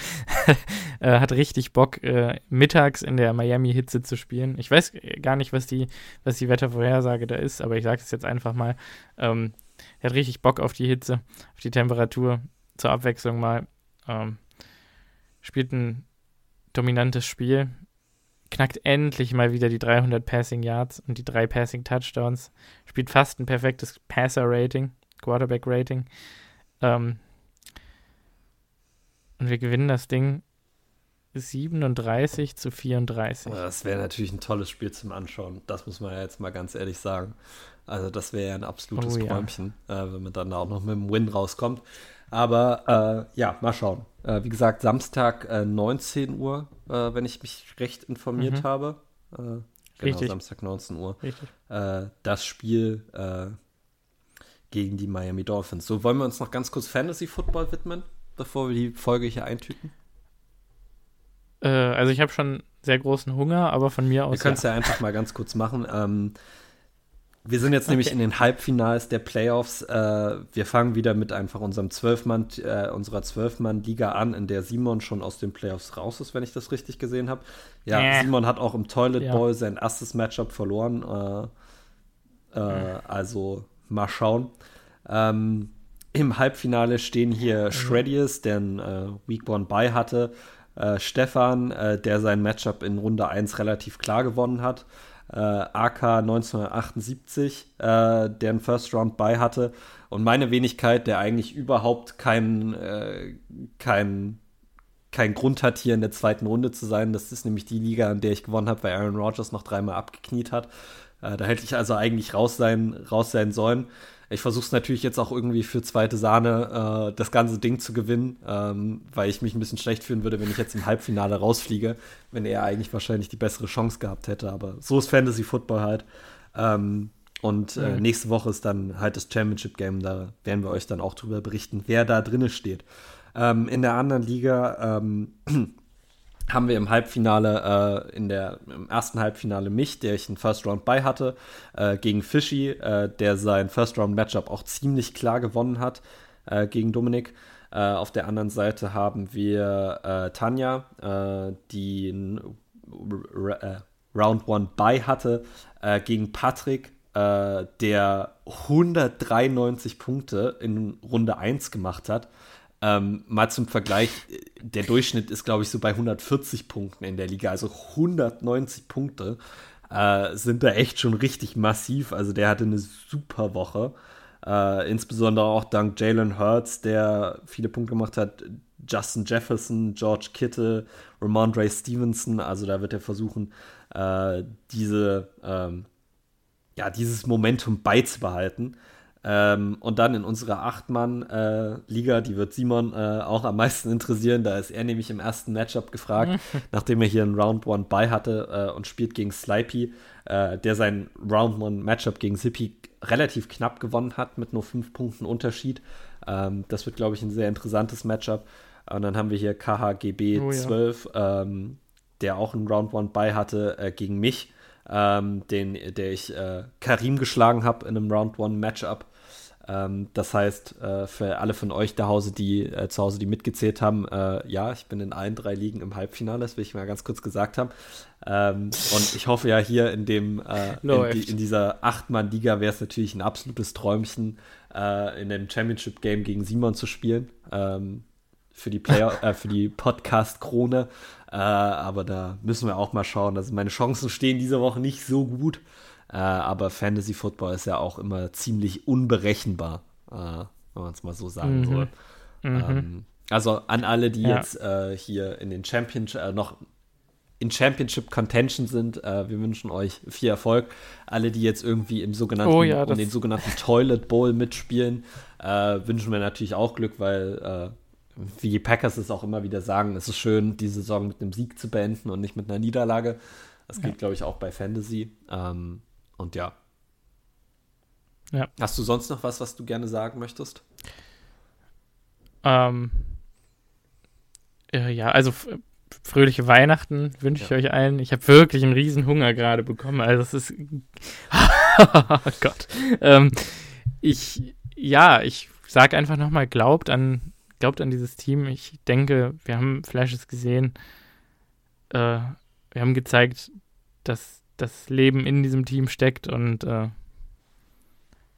(laughs) äh, hat richtig Bock, äh, mittags in der Miami-Hitze zu spielen. Ich weiß gar nicht, was die, was die Wettervorhersage da ist, aber ich sage es jetzt einfach mal. Ähm, er hat richtig Bock auf die Hitze, auf die Temperatur, zur Abwechslung mal. Ähm, spielt ein dominantes Spiel, knackt endlich mal wieder die 300 Passing Yards und die drei Passing Touchdowns, spielt fast ein perfektes Passer Rating, Quarterback Rating. Ähm, und wir gewinnen das Ding 37 zu 34. Das wäre natürlich ein tolles Spiel zum Anschauen. Das muss man ja jetzt mal ganz ehrlich sagen. Also das wäre ja ein absolutes Oh ja. Träumchen, äh, wenn man dann auch noch mit dem Win rauskommt. Aber äh, ja, mal schauen. Äh, wie gesagt, Samstag äh, 19 Uhr, äh, wenn ich mich recht informiert Mhm. habe. Äh, genau, Richtig. Samstag 19 Uhr. Richtig. Äh, das Spiel gegen die Miami Dolphins. So, wollen wir uns noch ganz kurz Fantasy Football widmen, bevor wir die Folge hier eintüten? Also ich habe schon sehr großen Hunger, aber von mir Wir aus. können es ja einfach mal ganz kurz machen. Ähm, wir sind jetzt nämlich in den Halbfinals der Playoffs. Äh, wir fangen wieder mit einfach unserem Zwölfmann, äh, unserer Zwölfmann-Liga an, in der Simon schon aus den Playoffs raus ist, wenn ich das richtig gesehen habe. Ja, Äh. Simon hat auch im Toilet Ja. Bowl sein erstes Matchup verloren. Äh, äh, also mal schauen. Ähm, Im Halbfinale stehen hier Shreddius, der ein äh, Week One Bye hatte. Äh, Stefan, äh, der sein Matchup in Runde 1 relativ klar gewonnen hat. Äh, AK 1978, äh, der einen First Round Bye hatte. Und meine Wenigkeit, der eigentlich überhaupt keinen äh, kein, kein Grund hat, hier in der zweiten Runde zu sein. Das ist nämlich die Liga, in der ich gewonnen habe, weil Aaron Rodgers noch dreimal abgekniet hat. Äh, da hätte ich also eigentlich raus sein, raus sein sollen. Ich versuche es natürlich jetzt auch irgendwie für zweite Sahne äh, das ganze Ding zu gewinnen, ähm, weil ich mich ein bisschen schlecht fühlen würde, wenn ich jetzt im Halbfinale rausfliege, wenn er eigentlich wahrscheinlich die bessere Chance gehabt hätte. Aber so ist Fantasy Football halt. Ähm, und äh, Mhm. nächste Woche ist dann halt das Championship Game. Da werden wir euch dann auch drüber berichten, wer da drinne steht. Ähm, in der anderen Liga ähm, (clears throat) haben wir im Halbfinale, äh, in der, im ersten Halbfinale mich, der ich einen First Round bei hatte, äh, gegen Fishy, äh, der sein First Round Matchup auch ziemlich klar gewonnen hat äh, gegen Dominik. Äh, auf der anderen Seite haben wir äh, Tanja, die einen Round One bei hatte, gegen Patrick, der 193 Punkte in Runde 1 gemacht hat. Ähm, mal zum Vergleich, der Durchschnitt ist, glaube ich, so bei 140 Punkten in der Liga. Also 190 Punkte äh, sind da echt schon richtig massiv. Also der hatte eine super Woche. Äh, insbesondere auch dank Jalen Hurts, der viele Punkte gemacht hat. Justin Jefferson, George Kittle, Ramondre Stevenson. Also da wird er versuchen, äh, diese, ähm, ja, dieses Momentum beizubehalten. Ähm, und dann in unserer Acht-Mann-Liga, die wird Simon äh, auch am meisten interessieren. Da ist er nämlich im ersten Matchup gefragt, (laughs) nachdem er hier einen Round One bei hatte äh, und spielt gegen Slipey, äh, der sein Round One Matchup gegen Zippy relativ knapp gewonnen hat mit nur fünf Punkten Unterschied. Ähm, das wird, glaube ich, ein sehr interessantes Matchup. Und dann haben wir hier KHGB Oh ja. 12, ähm, der auch einen Round One bei hatte äh, gegen mich, ähm, den, der ich äh, Karim geschlagen habe in einem Round One Matchup. Ähm, das heißt, äh, für alle von euch zu Hause, die äh, zu Hause, die mitgezählt haben, äh, ja, ich bin in allen drei Ligen im Halbfinale, das will ich mal ganz kurz gesagt haben. Ähm, und ich hoffe ja hier in dem äh, in, die, in dieser Acht-Mann-Liga wäre es natürlich ein absolutes Träumchen, äh, in dem Championship-Game gegen Simon zu spielen. Ähm, für die Player, (laughs) äh, für die Podcast-Krone. Aber da müssen wir auch mal schauen. Also meine Chancen stehen diese Woche nicht so gut. Äh, aber Fantasy Football ist ja auch immer ziemlich unberechenbar, äh, wenn man es mal so sagen mhm. soll. Mhm. Ähm, also an alle, die ja. jetzt äh, hier in den Championship äh, noch in Championship Contention sind, äh, wir wünschen euch viel Erfolg. Alle, die jetzt irgendwie im sogenannten, oh ja, um den sogenannten Toilet Bowl mitspielen, äh, wünschen wir natürlich auch Glück, weil wie die Packers es auch immer wieder sagen, es ist schön, die Saison mit einem Sieg zu beenden und nicht mit einer Niederlage. Das geht, ja. glaube ich, auch bei Fantasy. Ähm, und ja. ja. Hast du sonst noch was, was du gerne sagen möchtest? Ähm, äh, ja, also fröhliche Weihnachten wünsche ich ja. euch allen. Ich habe wirklich einen riesen Hunger gerade bekommen. Also es ist. (laughs) oh Gott. Ähm, ich, ja, ich sage einfach nochmal, glaubt an glaubt an dieses Team. Ich denke, wir haben Flashes gesehen. Äh, wir haben gezeigt, dass das Leben in diesem Team steckt und äh,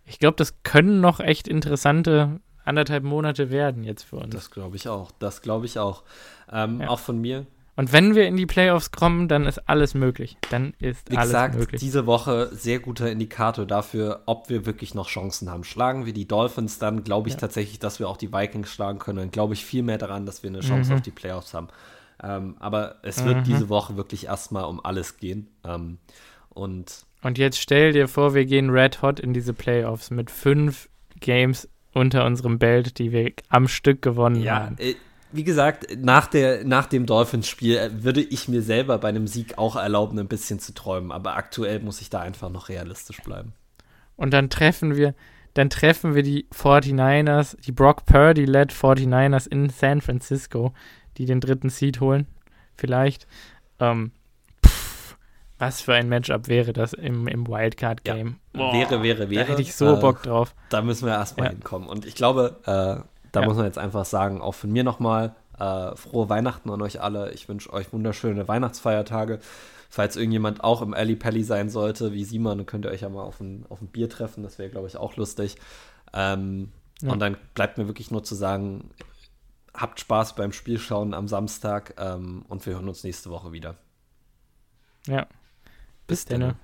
ich glaube, das können noch echt interessante anderthalb Monate werden jetzt für uns. Das glaube ich auch. Das glaube ich auch. Ähm, ja. Auch von mir. Und wenn wir in die Playoffs kommen, dann ist alles möglich. Dann ist Wie alles gesagt, möglich. diese Woche sehr guter Indikator dafür, ob wir wirklich noch Chancen haben. Schlagen wir die Dolphins, dann glaube ich ja. tatsächlich, dass wir auch die Vikings schlagen können. Dann glaube ich viel mehr daran, dass wir eine Chance mhm. auf die Playoffs haben. Ähm, aber es wird mhm. diese Woche wirklich erstmal um alles gehen. Ähm, und, und jetzt stell dir vor, wir gehen red hot in diese Playoffs mit fünf Games unter unserem Belt, die wir am Stück gewonnen ja, haben. Äh, wie gesagt, nach, der, nach dem Dolphins-Spiel äh, würde ich mir selber bei einem Sieg auch erlauben, ein bisschen zu träumen. Aber aktuell muss ich da einfach noch realistisch bleiben. Und dann treffen wir, dann treffen wir die 49ers, die Brock Purdy-led 49ers in San Francisco, die den dritten Seed holen. Vielleicht. Ähm, pff, was für ein Matchup wäre das im, im Wildcard-Game? Ja, wäre, wäre, wäre. Da hätte ich so äh, Bock drauf. Da müssen wir erstmal ja. hinkommen. Und ich glaube, äh, da ja. muss man jetzt einfach sagen, auch von mir nochmal äh, frohe Weihnachten an euch alle. Ich wünsche euch wunderschöne Weihnachtsfeiertage. Falls irgendjemand auch im Alley Pally sein sollte, wie Simon, dann könnt ihr euch ja mal auf ein, auf ein Bier treffen. Das wäre, glaube ich, auch lustig. Ähm, ja. Und dann bleibt mir wirklich nur zu sagen, habt Spaß beim Spielschauen am Samstag ähm, und wir hören uns nächste Woche wieder. Ja. Bis, Bis dann.